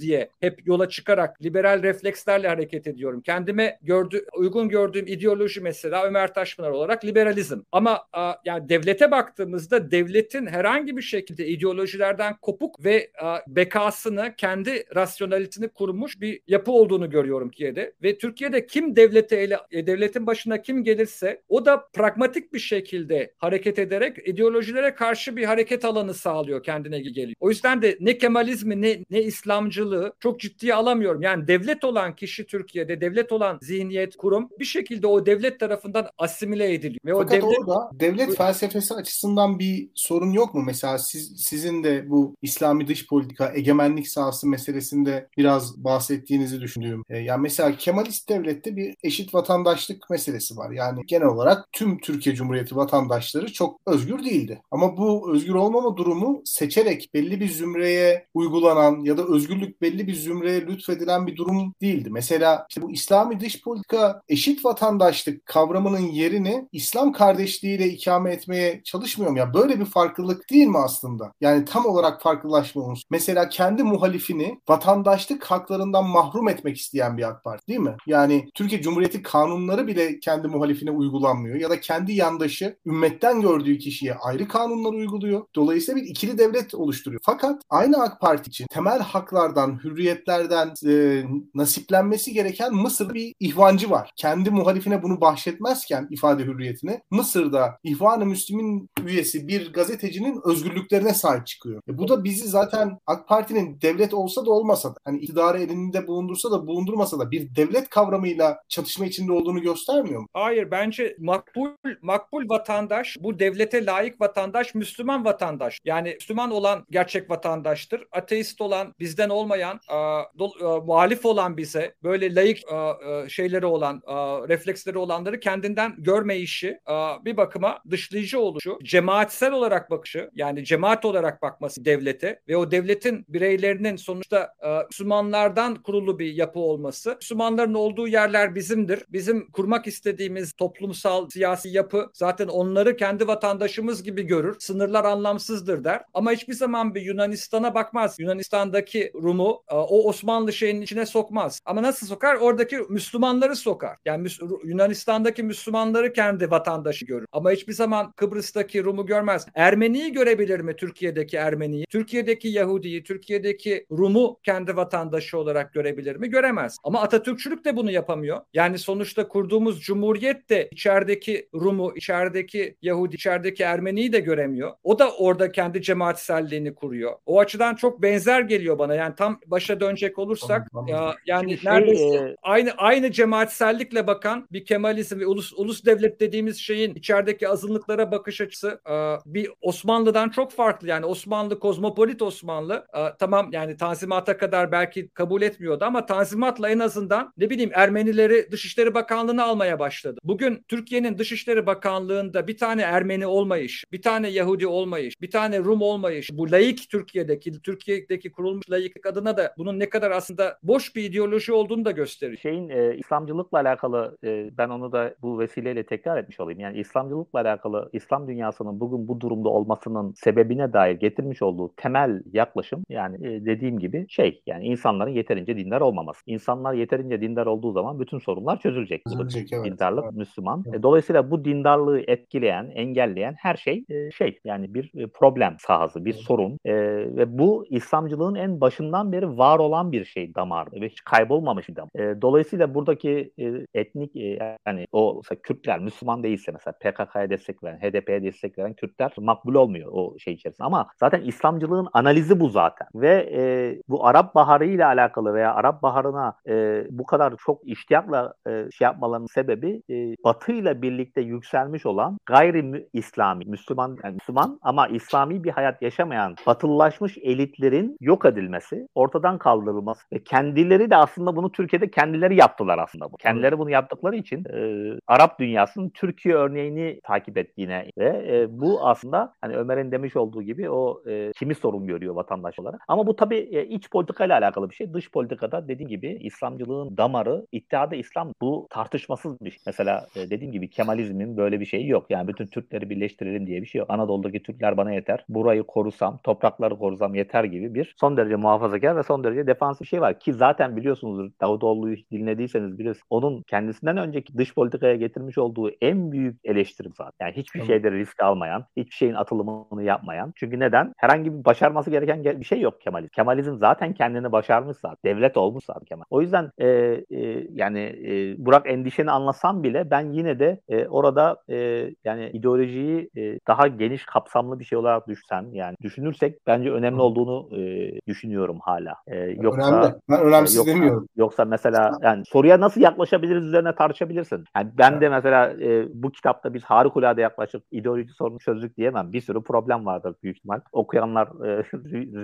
diye hep yola çıkarak liberal reflekslerle hareket ediyorum. Kendime gördü, uygun gördüğüm ideoloji mesela Ömer Taşpınar olarak liberalizm. Ama a, yani devlete baktığımızda devletin herhangi bir şekilde ideolojilerden kopuk ve a, bekasını kendi rasyonalitini kurmuş bir yapı olduğunu görüyorum Türkiye'de ve Türkiye'de kim devlete ele, e, devletin başına kim gelirse o da pragmatik bir şekilde hareket ederek ideolojilere karşı bir hareket alanı sağlıyor kendine geliyor. O yüzden de ne Kemalizmi ne, ne İslamcılığı çok ciddiye alamıyorum. Yani devlet olan kişi Türkiye'de devlet olan zihniyet kurum bir şekilde o devlet tarafından asimile ediliyor. Ve o Fakat devlet orada devlet felsefesi açısından bir sorun yok mu? Mesela siz, sizin de bu İslami dış politika, egemenlik sahası meselesinde biraz bahsettiğinizi düşündüğüm. E, yani mesela Kemalist devlette bir eşit vatandaşlık meselesi var. Yani genel olarak tüm Türkiye Cumhuriyeti vatandaşları çok özgür değildi. Ama bu özgür olmama durumu seçerek belli bir zümreye uygulanan ya da özgürlük belli bir zümreye lütfedilen bir durum değildi. Mesela işte bu İslami dış politika eşit vatandaşlık kavramının yerini İslam kardeşliğiyle ikame etmeye çalışmıyor mu? Ya böyle bir farklılık değil mi aslında? Yani tam olarak farklılaşma Mesela kendi muhalifini vatandaşlık haklarından mahrum etmek isteyen bir AK Parti değil mi? Yani Türkiye Cumhuriyeti kanunları bile kendi muhalifine uygulanmıyor ya da kendi yandaşı ümmetten gördüğü kişiye ayrı kanunlar uyguluyor. Dolayısıyla bir ikili devlet oluşturuyor. Fakat aynı AK Parti için temel haklardan, hürriyetlerden e, nasiplenmesi gereken Mısır'da bir ihvancı var. Kendi muhalifine bunu bahşetmezken ifade hürriyetine Mısır'da İhvan-ı Müslim'in üyesi bir gazetecinin özgürlüklerine sahip çıkıyor. E, bu da bizi zaten AK Parti'nin devlet olsa da olmasa da hani iktidarı elinde bulundursa da bulundurmasa da bir devlet kavramıyla çatışma içinde olduğunu göstermiyor mu? Hayır bence makbul makbul vatandaş bu devlete layık vatandaş Müslüman vatandaş. Yani Müslüman olan gerçek vatandaştır. Ateist olan bizden olmayan a, do, a, muhalif olan bize böyle layık a, şeyleri olan a, refleksleri olanları kendinden görmeyişi a, bir bakıma dışlayıcı oluşu cemaatsel olarak bakışı yani cemaat olarak bakması devlete ve o devletin bireylerinin sonuçta Müslümanlardan kurulu bir yapı olması Müslümanların olduğu yerler bizimdir. Bizim kurmak istediğimiz toplumsal siyasi yapı zaten onları kendi vatandaşımız gibi görür. Sınırlar anlamsızdır der. Ama hiçbir zaman bir Yunanistan'a bakmaz. Yunanistan'daki Rum'u e, o Osmanlı şeyinin içine sokmaz. Ama nasıl sokar? Oradaki Müslümanları sokar. Yani Yunanistan'daki Müslümanları kendi vatandaşı görür. Ama hiçbir zaman Kıbrıs'taki Rum'u görmez. Ermeniyi görebilir mi Türkiye'deki Ermeniyi? Türkiye'deki Yahudi'yi, Türkiye'deki Rum'u kendi vatandaşı olarak görebilir mi? Göremez. Ama Atatürkçülük de bunu yapamıyor. Yani sonuçta kurduğumuz cumhuriyet de içerideki Rum'u, içerideki Yahudi, içerideki Ermeniyi de göremiyor. O da orada kendi cemaatselliğini kuruyor. O açıdan çok benzer geliyor bana. Yani tam başa dönecek olursak tamam, tamam. ya yani şey, neredeyse e... aynı aynı cemaatsellikle bakan bir Kemalizm ve ulus ulus devlet dediğimiz şeyin içerideki azınlıklara bakış açısı e, bir Osmanlı'dan çok farklı. Yani Osmanlı kozmopolit Osmanlı e, tamam yani Tanzimat'a kadar belki kabul etmiyordu ama Tanzimat'la en azından ne bileyim Ermenileri Dışişleri Bakanlığı'na almaya başladı. Bugün Türkiye'nin Dışişleri Bakanlığı'nda bir tane Ermeni olmayış, bir tane Yahudi olmayış, bir tane Rum olmayış, bu laik Türkiye'deki, Türkiye'deki kurulmuş laiklik adına da bunun ne kadar aslında boş bir ideoloji olduğunu da gösteriyor. Şeyin e, İslamcılıkla alakalı e, ben onu da bu vesileyle tekrar etmiş olayım. Yani İslamcılıkla alakalı İslam dünyasının bugün bu durumda olmasının sebebine dair getirmiş olduğu temel yaklaşım yani e, dediğim gibi şey yani insanların yeterince dindar olmaması. İnsanlar yeterince dindar olduğu zaman bütün sorunlar çözülecek. çözülecek evet. Dindarlık, evet. Müslüman. Evet. E, dolayısıyla bu dindarlığı etkileyen, engelleyen her şey e, şey yani bir e, problem sahası, bir sorun e, ve bu İslamcılığın en başından beri var olan bir şey damarda ve hiç kaybolmamış bir damar. E, dolayısıyla buradaki e, etnik e, yani o mesela Kürtler Müslüman değilse mesela PKK'ya destek veren, HDP'ye destek veren Kürtler makbul olmuyor o şey içerisinde. Ama zaten İslamcılığın analizi bu zaten ve e, bu Arap Baharı ile alakalı veya Arap Baharı'na e, bu kadar çok iştiyakla e, şey yapmalarının sebebi e, Batı ile birlikte yükselmiş olan gayri İslami, Müslüman yani Müslüman ama İslami bir hayat yaşamayan batılılaşmış elitlerin yok edilmesi, ortadan kaldırılması ve kendileri de aslında bunu Türkiye'de kendileri yaptılar aslında bu. Kendileri bunu yaptıkları için e, Arap dünyasının Türkiye örneğini takip ettiğine ve e, bu aslında hani Ömer'in demiş olduğu gibi o e, kimi sorun görüyor vatandaş olarak. Ama bu tabii e, iç politika ile alakalı bir şey. Dış politikada dediğim gibi İslamcılığın damarı, iddiada İslam bu tartışmasız bir şey. Mesela e, dediğim gibi Kemalizmin böyle bir şeyi yok. Yani bütün Türkleri birleştirelim diye bir şey yok. Anadolu'daki Türkler bana yeter. Burayı korusam, toprakları korusam yeter gibi bir son derece muhafazakar ve son derece defansif bir şey var. Ki zaten biliyorsunuz Davutoğlu'yu dinlediyseniz biliyorsunuz. Onun kendisinden önceki dış politikaya getirmiş olduğu en büyük eleştiri zaten. Yani hiçbir tamam. şeyde risk almayan, hiçbir şeyin atılımını yapmayan. Çünkü neden? Herhangi bir başarması gereken bir şey yok Kemalizm. Kemalizm zaten kendini başarmış zaten. Devlet olmuş zaten Kemal. O yüzden e, e, yani e, Burak endişeni anlasam bile ben yine de e, orada e, yani ideolojiyi e, daha geniş kapsamlı bir şey olarak düşsen yani düşünürsek bence önemli olduğunu e, düşünüyorum hala. E, yoksa önemli. Ben önemsiz e, yoksa, demiyorum. Yoksa mesela yani soruya nasıl yaklaşabiliriz üzerine tartışabilirsin. Yani ben de mesela e, bu kitapta biz harikulade yaklaşıp ideoloji sorunu çözdük diyemem. Bir sürü problem vardır büyük ihtimal. Okuyanlar, e,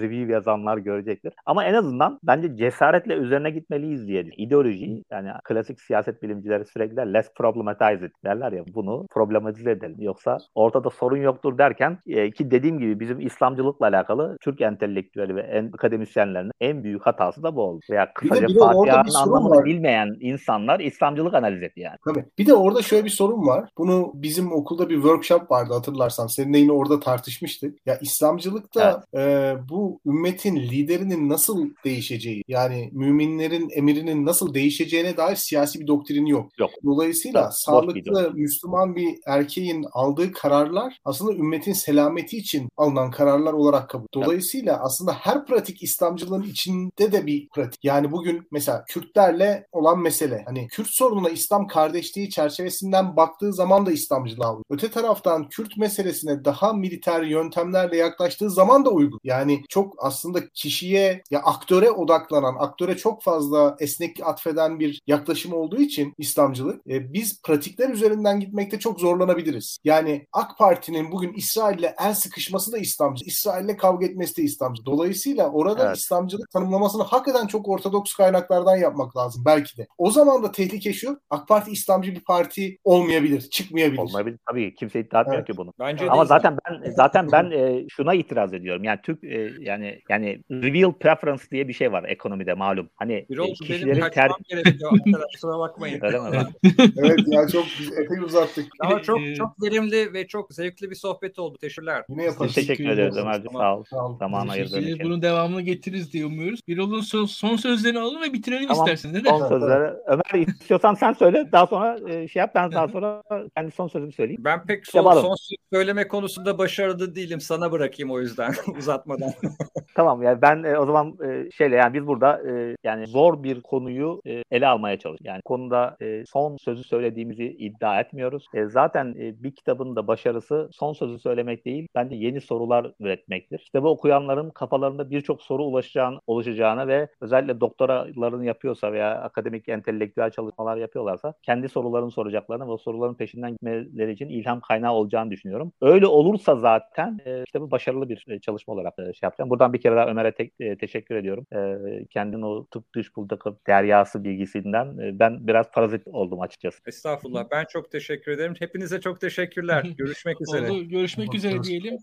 review yazanlar görecektir. Ama en azından bence cesaretle üzerine gitmeliyiz diye. İdeoloji yani klasik siyaset bilimcileri sürekli der, let's problematize it derler ya bunu problematize edelim. Yoksa ortada sorun yoktur derken e, ki dediğim gibi bizim İslamcılıkla alakalı Türk entelektüeli ve en, akademisyenlerin en büyük hatası da bu oldu. Veya kısaca Fatiha'nın anlamını var. Bilmeyen insanlar İslamcılık analiz etti yani. Tabii. Bir de orada şöyle bir sorun var. Bunu bizim okulda bir workshop vardı hatırlarsan. Seninle yine orada tartışmıştık. Ya İslamcılıkta evet. e, bu ümmetin liderinin nasıl değişeceği yani müminlerin emirinin nasıl değişeceğine dair siyasi bir doktrini yok. Yok. Dolayısıyla yok. sağlıklı Müslüman bir erkeğin aldığı kararlar aslında ümmetin selameti için alınan kararlar olarak kabul. Dolayısıyla evet. aslında her pratik İslamcılığın içinde de bir pratik. Yani bugün mesela Kürtlerle olan mesele. Hani Kürt sorununa İslam kardeşliği çerçevesinden baktığı zaman da İslamcılığa uygun. Öte taraftan Kürt meselesine daha militer yöntemlerle yaklaştığı zaman da uygun. Yani çok aslında kişiye ya aktöre odaklanan, aktöre çok fazla esnek atfeden bir yaklaşım olduğu için İslamcılık e, biz pratikler üzerinden gitmekte çok zorlanabiliriz. Yani AK Parti'nin bugün İsrail'le el sıkışması da İslamcı, İsrail'le kavga etmesi de İslamcı. Dolayısıyla orada evet. İslamcılık tanımlamasını hakikaten çok ortodoks kaynaklardan yapmak lazım belki de. O zaman da tehlike şu, AK Parti İslamcı bir parti olmayabilir, çıkmayabilir. Olmayabilir tabii. Kimse iddia etmiyor evet. ki bunu. Bence Ama zaten ben zaten ben e, şuna itiraz ediyorum. Yani Türk e, yani yani reveal preference diye bir şey var ekonomide malum. Hani bir oldu, kişilerin benim ter... gerekiyor. Kusura bakmayın. Öyle mi? evet ya çok epey uzattık. Ama çok çok verimli ve çok zevkli bir sohbet oldu. Teşekkürler. Yine yaparız. Teşekkür ederiz Ömerciğim. Sağ ol. Sağ ol. Zaman ayırdığın için. Bunun devamını getiririz diye umuyoruz. Bir olun son, son sözlerini alalım ve bitirelim tamam. istersin. Ne son sözleri. Ömer istiyorsan sen söyle. Daha sonra e, şey yap. Ben daha sonra kendi son sözümü söyleyeyim. Ben pek son, son söz söyleme konusunda başarılı değilim. Sana bırakayım o yüzden uzatmadan. tamam yani ben e, o zaman e, şeyle yani biz burada e, yani zor bir konuyu e, ele almaya çalışıyoruz. Yani konuda e, son sözü söylediğimizi iddia etmiyoruz. E, zaten e, bir kitabın da başarısı son sözü söylemek değil, bence yeni sorular üretmektir. Kitabı okuyanların kafalarında birçok soru ulaşacağını, oluşacağını ve özellikle doktoralarını yapıyorsa veya akademik entelektüel çalışmalar yapıyorlarsa kendi sorularını soracaklarını ve o soruların peşinden gitmeleri için ilham kaynağı olacağını düşünüyorum. Öyle olursa zaten e, kitabı başarılı bir e, çalışma olarak e, şey yapacağım. Buradan bir kere daha Ömer'e te- e, teşekkür ediyorum. E, kendinin o tıp dış buldaki deryası bilgisinden e, ben biraz parazit oldum açıkçası. Estağfurullah. Ben çok teşekkür ederim. Hepinize çok teşekkürler. Görüşmek üzere. Oldu. Görüşmek üzere diyelim.